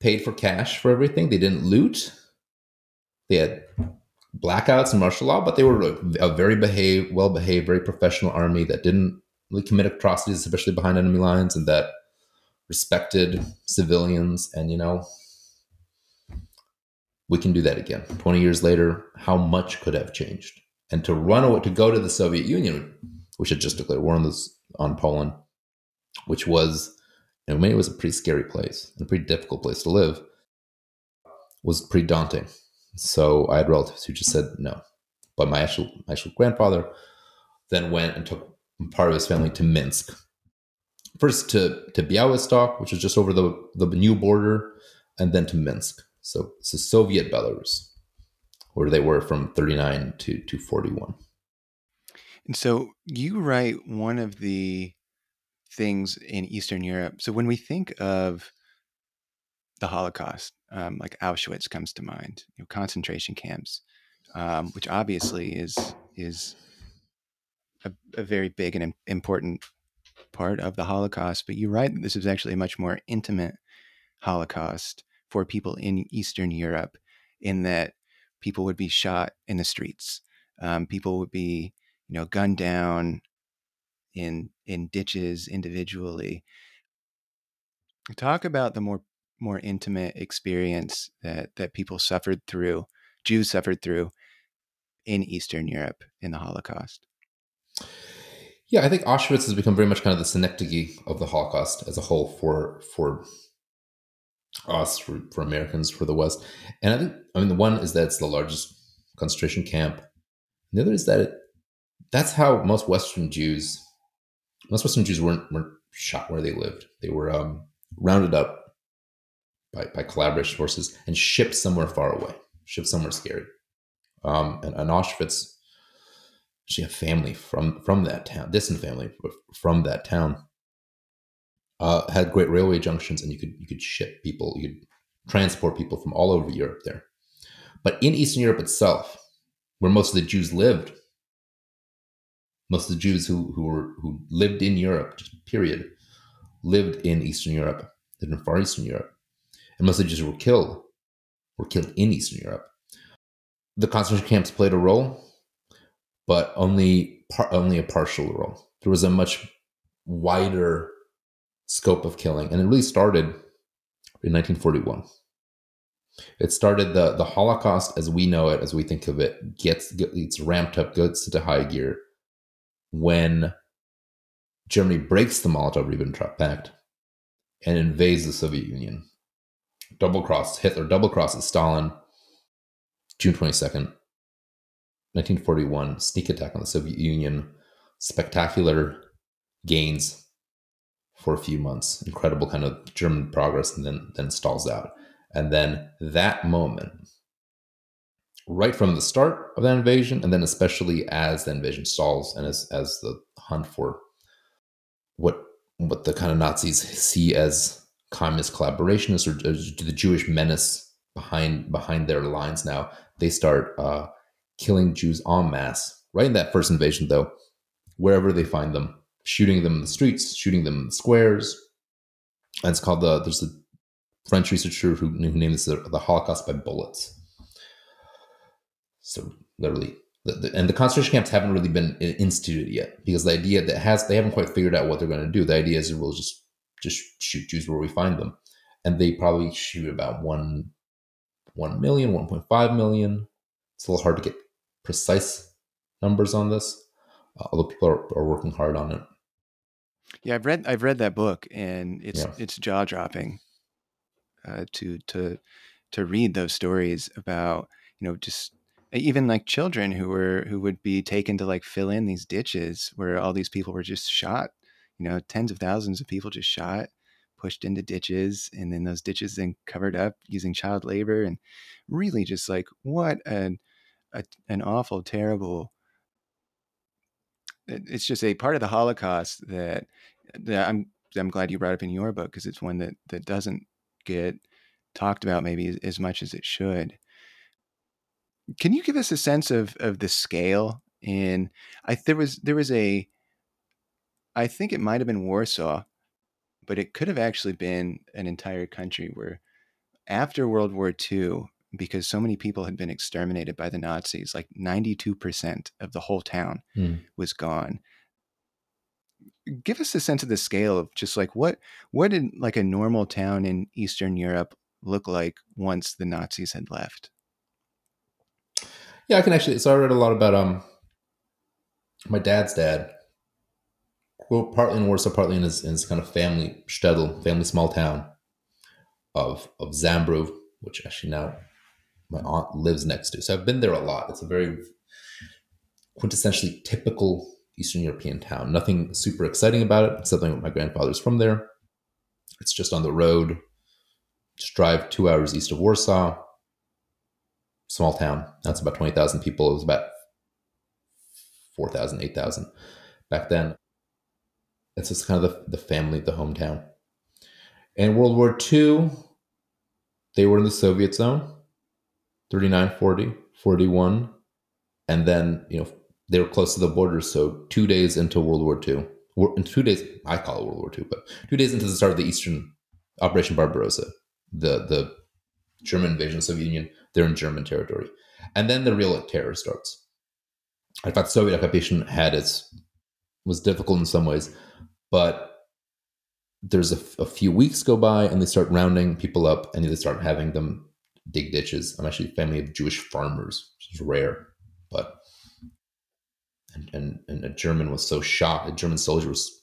paid for cash for everything. They didn't loot. They had blackouts and martial law, but they were a very behaved, well behaved, very professional army that didn't really commit atrocities, especially behind enemy lines, and that respected civilians. And you know, we can do that again. Twenty years later, how much could have changed? And to run away, to go to the Soviet Union, which had just declared war on this on Poland, which was and it was a pretty scary place and a pretty difficult place to live, was pretty daunting. So I had relatives who just said no. But my actual my actual grandfather then went and took part of his family to Minsk. First to to Białystok, which is just over the the new border, and then to Minsk. So it's a Soviet Belarus, where they were from 39 to, to 41. And so you write one of the things in Eastern Europe. So when we think of the Holocaust, um, like Auschwitz comes to mind, you know, concentration camps, um, which obviously is is a, a very big and important part of the Holocaust. But you write this is actually a much more intimate Holocaust for people in Eastern Europe, in that people would be shot in the streets, um, people would be you know gunned down in in ditches individually. Talk about the more more intimate experience that that people suffered through, Jews suffered through in Eastern Europe in the Holocaust. Yeah, I think Auschwitz has become very much kind of the synecdoche of the Holocaust as a whole for for us, for, for Americans, for the West. And I think, I mean, the one is that it's the largest concentration camp. The other is that it, that's how most Western Jews most Western Jews weren't weren't shot where they lived. They were um, rounded up by, by collaboration forces and shipped somewhere far away, shipped somewhere scary. Um, and, and Auschwitz, she had family from from that town, distant family from that town. Uh, had great railway junctions, and you could you could ship people, you could transport people from all over Europe there. But in Eastern Europe itself, where most of the Jews lived, most of the Jews who who were who lived in Europe, just period, lived in Eastern Europe, lived in Far Eastern Europe, and most of the Jews were killed were killed in Eastern Europe. The concentration camps played a role, but only par- only a partial role. There was a much wider scope of killing, and it really started in 1941. It started the the Holocaust as we know it, as we think of it, gets gets ramped up, goes into high gear when Germany breaks the Molotov-Ribbentrop Pact and invades the Soviet Union. Double cross Hitler, double crosses Stalin. June 22nd, 1941, sneak attack on the Soviet Union. Spectacular gains for a few months. Incredible kind of German progress, and then then stalls out. And then that moment, right from the start of that invasion, and then especially as the invasion stalls and as as the hunt for what what the kind of Nazis see as communist collaborationists or, or the Jewish menace behind behind their lines now, they start uh, killing Jews en masse. Right in that first invasion, though, wherever they find them, shooting them in the streets, shooting them in the squares. And it's called the there's a French researcher who, who named this the, the Holocaust by bullets. So literally, the, the, and the concentration camps haven't really been instituted yet because the idea that has they haven't quite figured out what they're going to do. The idea is we'll just just shoot Jews where we find them, and they probably shoot about one one million, 1.5 million. It's a little hard to get precise numbers on this, although people are, are working hard on it. Yeah, I've read I've read that book, and it's Yeah. it's jaw dropping uh, to to to read those stories about you know just even like children who were who would be taken to like fill in these ditches where all these people were just shot. You know, tens of thousands of people just shot, pushed into ditches, and then those ditches then covered up using child labor, and really just like what an a, an awful, terrible. It- It's just a part of the Holocaust that, that I'm I'm glad you brought up in your book because it's one that that doesn't get talked about maybe as, much as it should. Can you give us a sense of of the scale? In I there was there was a I think it might have been Warsaw, but it could have actually been an entire country where after World War II, because so many people had been exterminated by the Nazis, like 92% of the whole town Hmm. was gone. Give us a sense of the scale of just like what what did like a normal town in Eastern Europe look like once the Nazis had left? Yeah, I can actually. So I read a lot about um my dad's dad. Well, partly in Warsaw, partly in his, in his kind of family shtetl, family small town of of Zambrów, which actually now my aunt lives next to. So I've been there a lot. It's a very quintessentially typical Eastern European town. Nothing super exciting about it. Something my grandfather's from there. It's just on the road. Just drive two hours east of Warsaw. Small town. That's about 20,000 people. It was about 4,000, 8,000 back then. It's just kind of the, the family, the hometown. In World War II, they were in the Soviet zone 39, 40, 41. And then, you know, they were close to the border. So two days into World War II, in two days, I call it World War II, but two days into the start of the Eastern Operation Barbarossa, the, the German invasion of the Soviet Union, they're in German territory. And then the real terror starts. In fact, Soviet occupation had its was difficult in some ways, but there's a, a few weeks go by and they start rounding people up and they start having them dig ditches. I'm actually a family of Jewish farmers, which is rare, but and and, and a German was so shocked. A German soldier was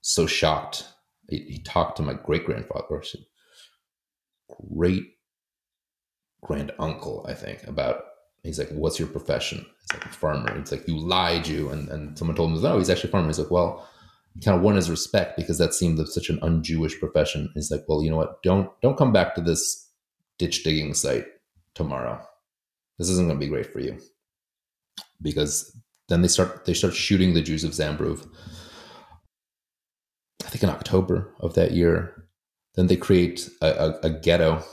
so shocked. He, he talked to my great grandfather, great grand uncle, I think, about he's like, What's your profession? He's like a farmer. It's like, You lied, you and, and someone told him, No, he's actually a farmer. He's like, Well, kind of won his respect because that seemed such an un-Jewish profession. He's like, Well, you know what? Don't don't come back to this ditch digging site tomorrow. this isn't going to be great for you because then they start they start shooting the Jews of Zambrów. I think in October of that year. Then they create a, a, a ghetto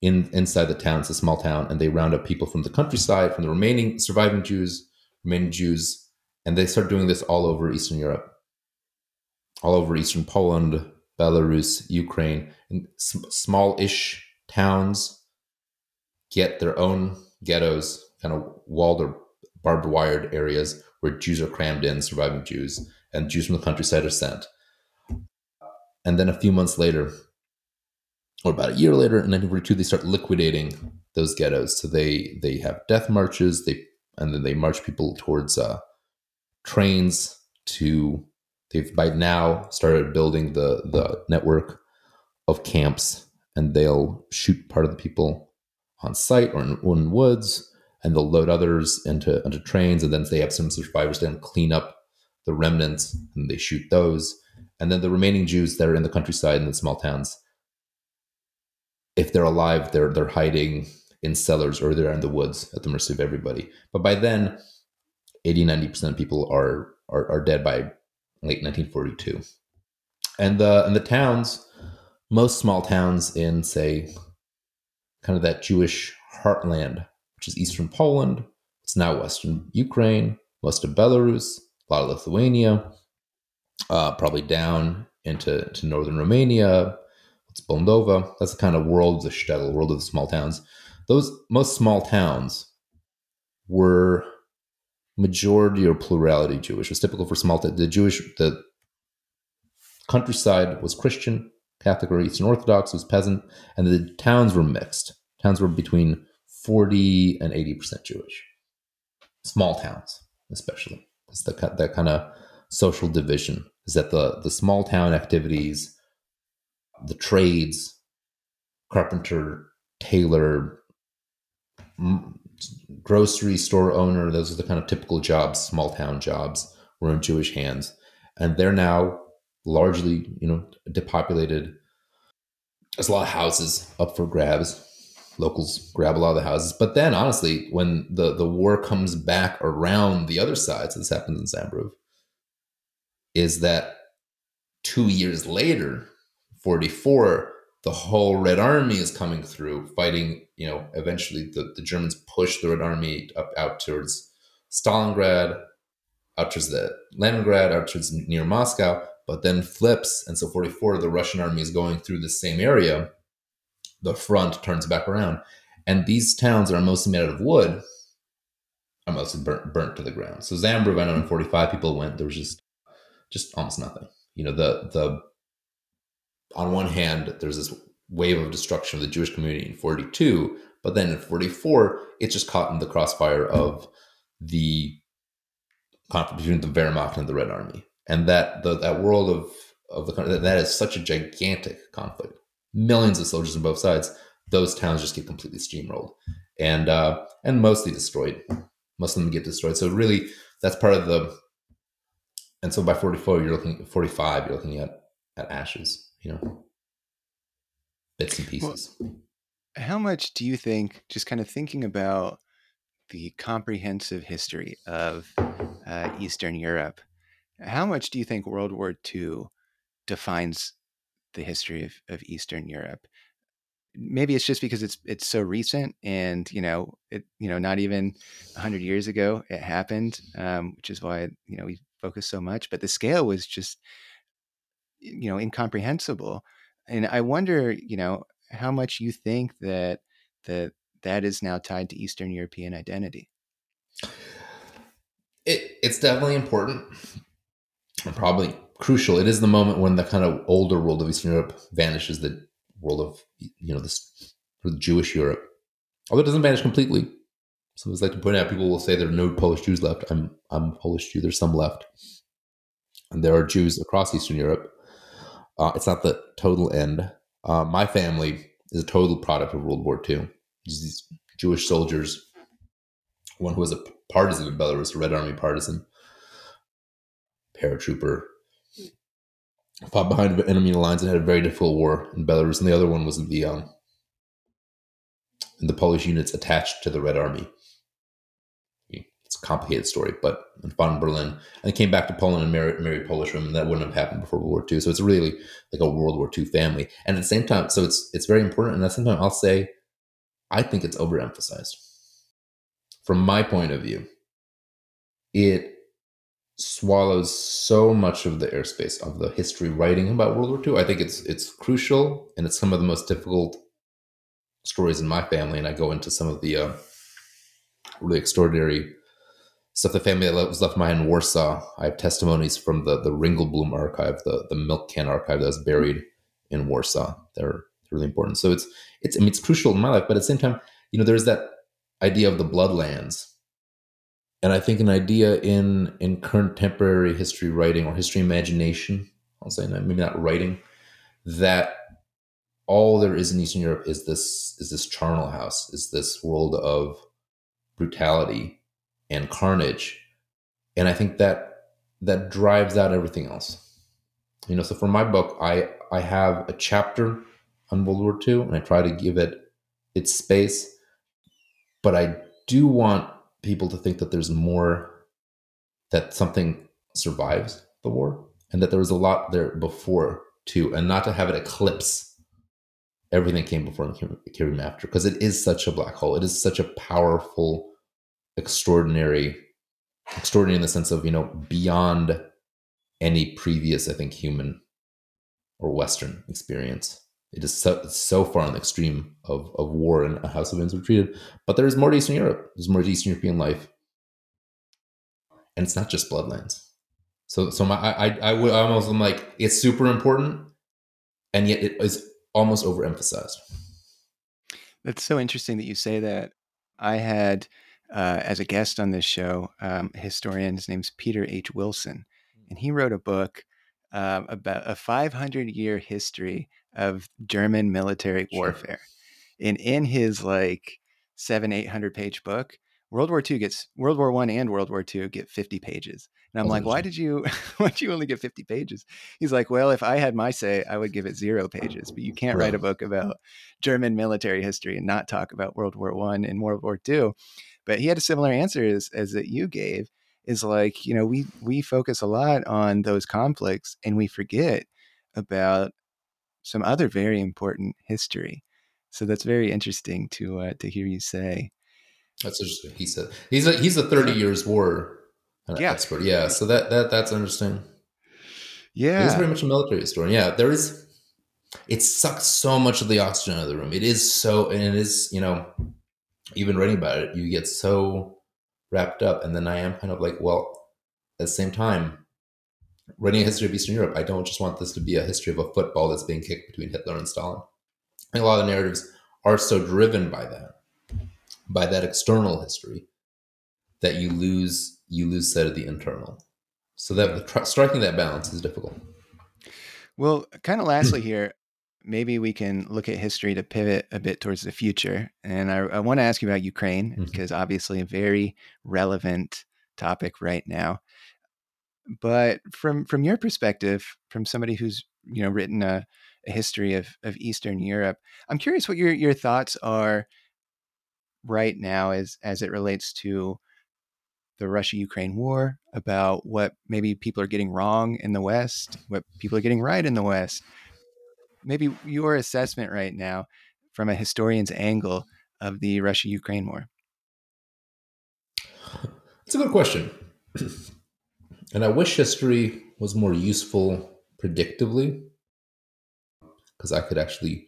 in inside the town. It's a small town, and they round up people from the countryside, from the remaining surviving Jews, remaining Jews, and they start doing this all over Eastern Europe, all over Eastern Poland, Belarus, Ukraine, and small-ish towns get their own ghettos, kind of walled or barbed wired areas where Jews are crammed in, surviving Jews, and Jews from the countryside are sent. And then a few months later, or about a year later, in 1942, they start liquidating those ghettos. So they they have death marches, they and then they march people towards uh, trains to. They've by now started building the the network of camps, and they'll shoot part of the people on site or in, or in woods and they'll load others into into trains, and then they have some survivors then clean up the remnants and they shoot those, and then the remaining Jews that are in the countryside and the small towns, if they're alive, they're they're hiding in cellars or they're in the woods at the mercy of everybody. But by then, 80 90% of people are, are are dead by late 1942. And the and the towns, most small towns in say kind of that Jewish heartland which is eastern Poland. It's now western Ukraine, most of Belarus, a lot of Lithuania, uh, probably down into to northern Romania. It's Moldova. That's the kind of world of the shtetl, world of the small towns. Those most small towns were majority or plurality Jewish. It was typical for small towns. The Jewish the countryside was Christian, Catholic or Eastern Orthodox, was peasant, and the towns were mixed. Towns were between 40 and 80% Jewish. Small towns, especially. It's the, that kind of social division is that the, the small town activities, the trades, carpenter, tailor, grocery store owner, those are the kind of typical jobs, small town jobs, were in Jewish hands. And they're now largely, you know, depopulated. There's a lot of houses up for grabs locals grab a lot of the houses. But then, honestly, when the the war comes back around the other side, so this happens in Zambrów, is that two years later, 44, the whole Red Army is coming through, fighting, you know, eventually the, the Germans push the Red Army up out towards Stalingrad, out towards the Leningrad, out towards near Moscow, but then flips. And so 44, the Russian army is going through the same area the front turns back around. And these towns are mostly made out of wood are mostly burnt, burnt to the ground. So Zambrów, I know in 45 people went, there was just, just almost nothing. You know, the, the, on one hand, there's this wave of destruction of the Jewish community in 42, but then in 44, it's just caught in the crossfire of the conflict between the Wehrmacht and the Red Army. And that, the, that world of, of the country, that is such a gigantic conflict millions of soldiers on both sides, those towns just get completely steamrolled and uh, and mostly destroyed. Most of them get destroyed. So really, that's part of the. And so by forty four, you're looking forty five. You're looking at at ashes. You know, bits and pieces. Well, how much do you think? Just kind of thinking about the comprehensive history of uh, Eastern Europe. How much do you think World War II defines the history of, of Eastern Europe. Maybe it's just because it's it's so recent, and you know, it you know, not even hundred years ago it happened, um, which is why you know we focus so much. But the scale was just you know incomprehensible, and I wonder, you know, how much you think that that that is now tied to Eastern European identity. It, it's definitely important. Probably crucial. It is the moment when the kind of older world of Eastern Europe vanishes, the world of you know this Jewish Europe, although it doesn't vanish completely. So it's like to point out, people will say there are no Polish Jews left. I'm I'm Polish Jew. There's some left, and there are Jews across Eastern Europe. Uh, it's not the total end. Uh, my family is a total product of World War II. These Jewish soldiers, one who was a partisan in Belarus, a Red Army partisan, paratrooper, fought behind enemy lines and had a very difficult war in Belarus, and the other one was the um, and the Polish units attached to the Red Army. It's a complicated story, but fought in Berlin and came back to Poland and married, married Polish women. That wouldn't have happened before World War II. So it's really like a World War II family. And at the same time, so it's it's very important. And at the same time, I'll say, I think it's overemphasized. From my point of view, it swallows so much of the airspace of the history writing about World War II. I think it's it's crucial and it's some of the most difficult stories in my family. And I go into some of the uh, really extraordinary stuff the family that was left behind in Warsaw. I have testimonies from the the Ringelblum archive, the the milk can archive that was buried in Warsaw. They're really important. So it's it's I mean it's crucial in my life, but at the same time, you know, there's that idea of the bloodlands. And I think an idea in in contemporary history writing or history imagination, I'll say maybe not writing, that all there is in Eastern Europe is this is this charnel house, is this world of brutality and carnage. And i think that that drives out everything else. You know so for my book i i have a chapter on world war ii and i try to give it its space but i do want people to think that there's more that something survives the war and that there was a lot there before too and not to have it eclipse. Everything came before and came after because it is such a black hole. It is such a powerful extraordinary extraordinary in the sense of you know beyond any previous i think human or western experience it is so, so far on the extreme of, of war and a house of winds retreated but there's more to eastern europe. There's more to eastern european life. And it's not just bloodlands so so my i i, I would almost i'm like it's super important and yet it is almost overemphasized. That's so interesting that you say that. I had uh, as a guest on this show, um, a historian. His name's Peter H. Wilson, and he wrote a book uh, about a 500 year history of German military warfare. Sure. And in his like seven, 800 page book, World War II gets World War One and World War II get 50 pages. And I'm like, why did you why did you only get 50 pages? He's like, well, if I had my say, I would give it zero pages. But you can't right. write a book about German military history and not talk about World War One and World War II. But he had a similar answer as, as that you gave is like, you know, we we focus a lot on those conflicts and we forget about some other very important history. So that's very interesting to uh, to hear you say. That's interesting. He said he's a he's a thirty years war yeah. expert. Yeah, so that that that's interesting. Yeah, he's very much a military historian. Yeah, there is. It sucks so much of the oxygen out of the room. It is so, and it is you know even writing about it, you get so wrapped up. And then I am kind of like, well, at the same time, writing a history of Eastern Europe, I don't just want this to be a history of a football that's being kicked between Hitler and Stalin. And a lot of the narratives are so driven by that, by that external history, that you lose you lose sight of the internal. So that striking that balance is difficult. Well, kind of lastly here, maybe we can look at history to pivot a bit towards the future. And I, I want to ask you about Ukraine mm-hmm. because obviously a very relevant topic right now. But from from your perspective, from somebody who's you know written a, a history of of Eastern Europe, I'm curious what your your thoughts are right now as as it relates to the Russia Ukraine war, about what maybe people are getting wrong in the West, what people are getting right in the West, maybe your assessment right now from a historian's angle of the Russia Ukraine war? It's a good question. and I wish history was more useful predictively because I could actually,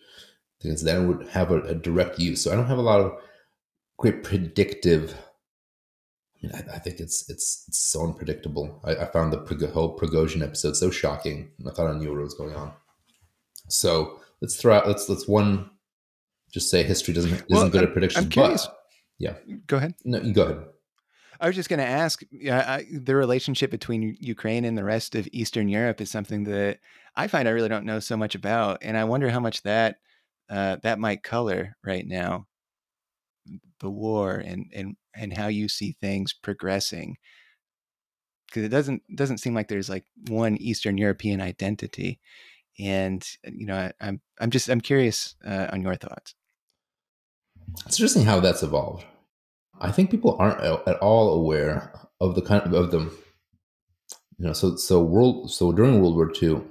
because then would have a, a, direct use. So I don't have a lot of great predictive. I mean, I, I think it's, it's, it's so unpredictable. I, I found the whole Prigozhin episode so shocking. I thought I knew what was going on. So let's throw out let's let's one just say history doesn't isn't well, good I'm, at predictions. But, yeah, go ahead. No, you go ahead. I was just going to ask uh, the relationship between Ukraine and the rest of Eastern Europe is something that I find I really don't know so much about, and I wonder how much that uh, that might color right now the war and and and how you see things progressing because it doesn't doesn't seem like there's like one Eastern European identity and uh, you know I, am I'm just I'm curious uh, on your thoughts. it's interesting how that's evolved. I think people aren't at all aware of the kind of, of the you know so so world so during World War II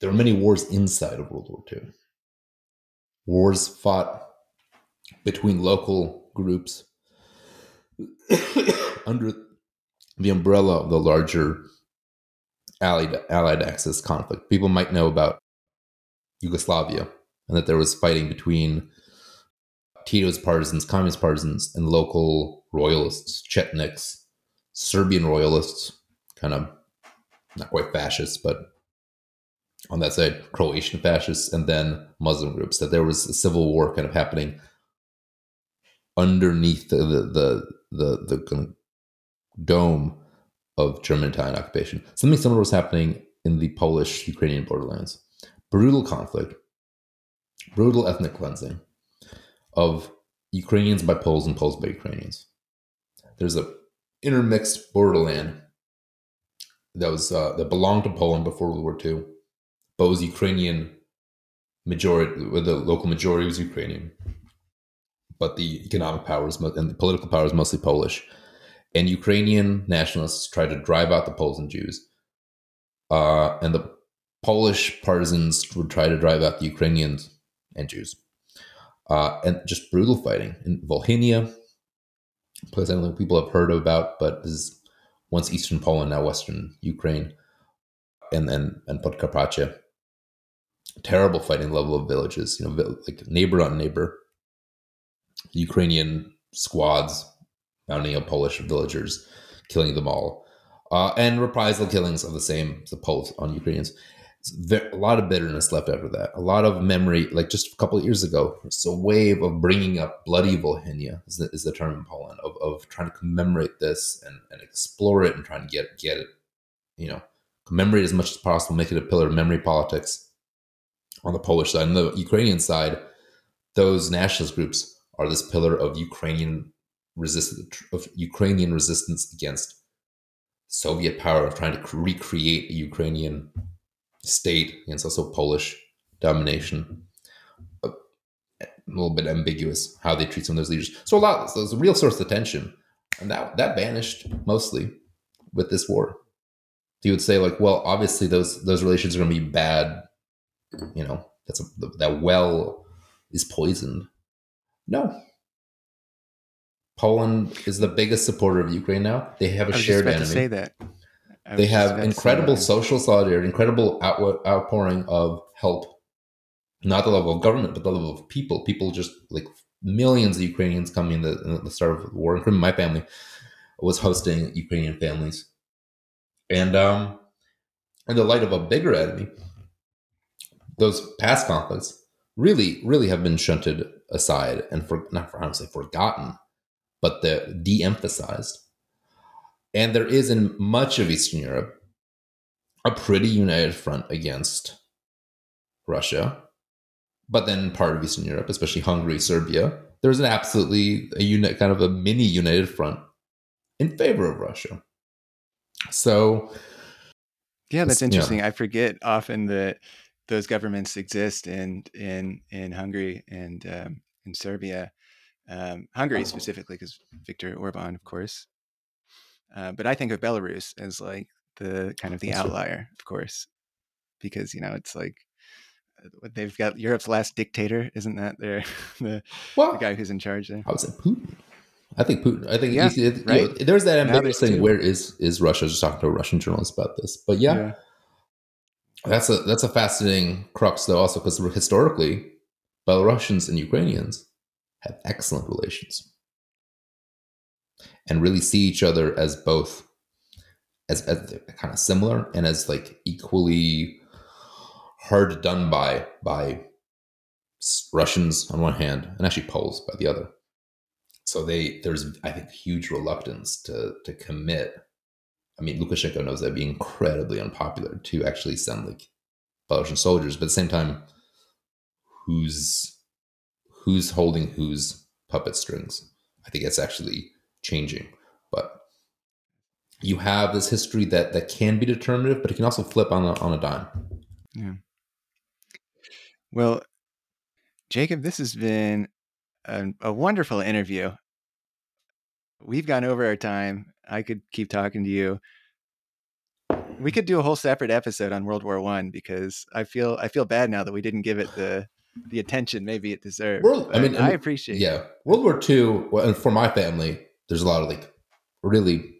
there were many wars inside of World War II. Wars fought between local groups under the umbrella of the larger Allied, Allied Axis conflict. People might know about Yugoslavia and that there was fighting between Tito's partisans, communist partisans, and local royalists, Chetniks, Serbian royalists, kind of not quite fascists, but on that side, Croatian fascists, and then Muslim groups. That there was a civil war kind of happening underneath the the the, the, the dome of German Italian occupation. Something similar was happening in the Polish Ukrainian borderlands. Brutal conflict, brutal ethnic cleansing of Ukrainians by Poles and Poles by Ukrainians. There's a intermixed borderland that was uh, that belonged to Poland before World War II, but was Ukrainian majority. The local majority was Ukrainian, but the economic powers and the political powers mostly Polish and Ukrainian nationalists tried to drive out the Poles and Jews. Uh, and the Polish partisans would try to drive out the Ukrainians and Jews. Uh, and just brutal fighting in Volhynia, place I don't think people have heard about, but is once eastern Poland, now western Ukraine, and then and Podkarpacie. Terrible fighting level of villages, you know, like neighbor on neighbor. Ukrainian squads mounting up Polish villagers, killing them all, uh, and reprisal killings of the same the Poles on Ukrainians. There, a lot of bitterness left after that. A lot of memory, like just a couple of years ago, it's a wave of bringing up bloody Volhynia is the, is the term in Poland of, of trying to commemorate this and, and explore it and trying to get get it, you know, commemorate as much as possible, make it a pillar of memory politics on the Polish side. On the Ukrainian side, those nationalist groups are this pillar of Ukrainian resistance of Ukrainian resistance against Soviet power of trying to recreate a Ukrainian state against also Polish domination. A, a little bit ambiguous how they treat some of those leaders. So a lot, so there's a real source of tension, and that that vanished mostly with this war. You would say like, well, obviously those those relations are going to be bad. You know, that's a, that well is poisoned. No, Poland is the biggest supporter of Ukraine now. They have a shared enemy. say that. They have incredible social solidarity, incredible out- outpouring of help. Not the level of government, but the level of people. People just like millions of Ukrainians coming at the, the start of the war. Including my family was hosting Ukrainian families, and um, in the light of a bigger enemy, those past conflicts really, really have been shunted aside and for not for honestly forgotten but they're de-emphasized. And there is in much of Eastern Europe a pretty united front against Russia. But then part of Eastern Europe, especially Hungary, Serbia, there's an absolutely a unit kind of a mini united front in favor of Russia. So yeah, that's interesting. Yeah. I forget often that those governments exist in in in Hungary and um, in Serbia, um, Hungary specifically, because Viktor Orban, of course. Uh, but I think of Belarus as like the kind of the That's outlier, of course, because you know it's like uh, they've got Europe's last dictator, isn't that their the, well, the guy who's in charge there? I would say Putin. I think Putin. I think yeah, it, right? know, there's that ambiguous thing. Too. Where is is Russia? I was just talking to a Russian journalist about this, but yeah, yeah. that's a that's a fascinating crux though. Also, because historically, Belarusians and Ukrainians have excellent relations and really see each other as both as, as kind of similar and as like equally hard done by by Russians on one hand and actually Poles by the other. So they there's I think huge reluctance to to commit. I mean Lukashenko knows that'd be incredibly unpopular to actually send like Belarusian soldiers, but at the same time, who's who's holding whose puppet strings. I think it's actually changing. But you have this history that that can be determinative, but it can also flip on a on a dime. Yeah. Well, Jacob, this has been a, a wonderful interview. We've gone over our time. I could keep talking to you. We could do a whole separate episode on World War One because I feel I feel bad now that we didn't give it the the attention maybe it deserved. World, I mean, I appreciate. Yeah. World War Two. Well, and for my family, there's a lot of like really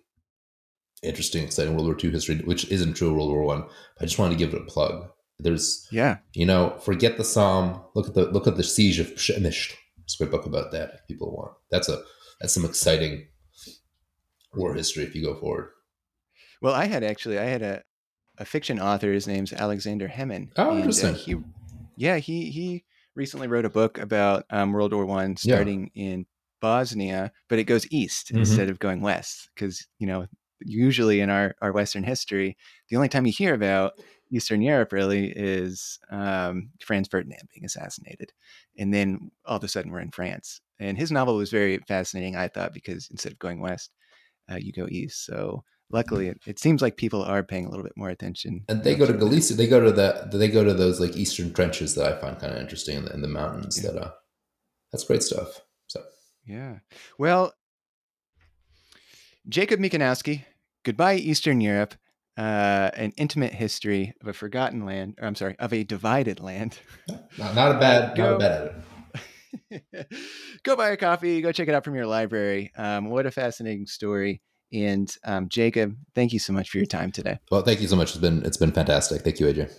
interesting, exciting World War II history, which isn't true of World War One. I. I just wanted to give it a plug. There's, yeah, you know, forget the Somme. Look at the look at the siege of Przemysl. It's a great book about that. If people want, that's a that's some exciting war history. If you go forward. Well, I had actually, I had a a fiction author. His name's Alexander Hemon. Oh, interesting. And, uh, he, yeah, he he recently wrote a book about um, World War One, starting yeah. in Bosnia, but it goes east mm-hmm. instead of going west because you know usually in our our Western history, the only time you hear about Eastern Europe really is um, Franz Ferdinand being assassinated, and then all of a sudden we're in France. And his novel was very fascinating, I thought, because instead of going west, uh, you go east. So luckily, it, it, seems like people are paying a little bit more attention. And they go to Galicia. They go to that. They go to those like eastern trenches that I find kind of interesting in the, in the mountains. Yeah. That uh, that's great stuff. Yeah. Well, Jacob Mikanowski, Goodbye Eastern Europe, uh, an intimate history of a forgotten land, or I'm sorry, of a divided land. Not, not a bad, go, not a bad go buy a coffee, go check it out from your library. Um, what a fascinating story. And um, Jacob, thank you so much for your time today. Well, thank you so much. It's been it's been fantastic. Thank you, AJ.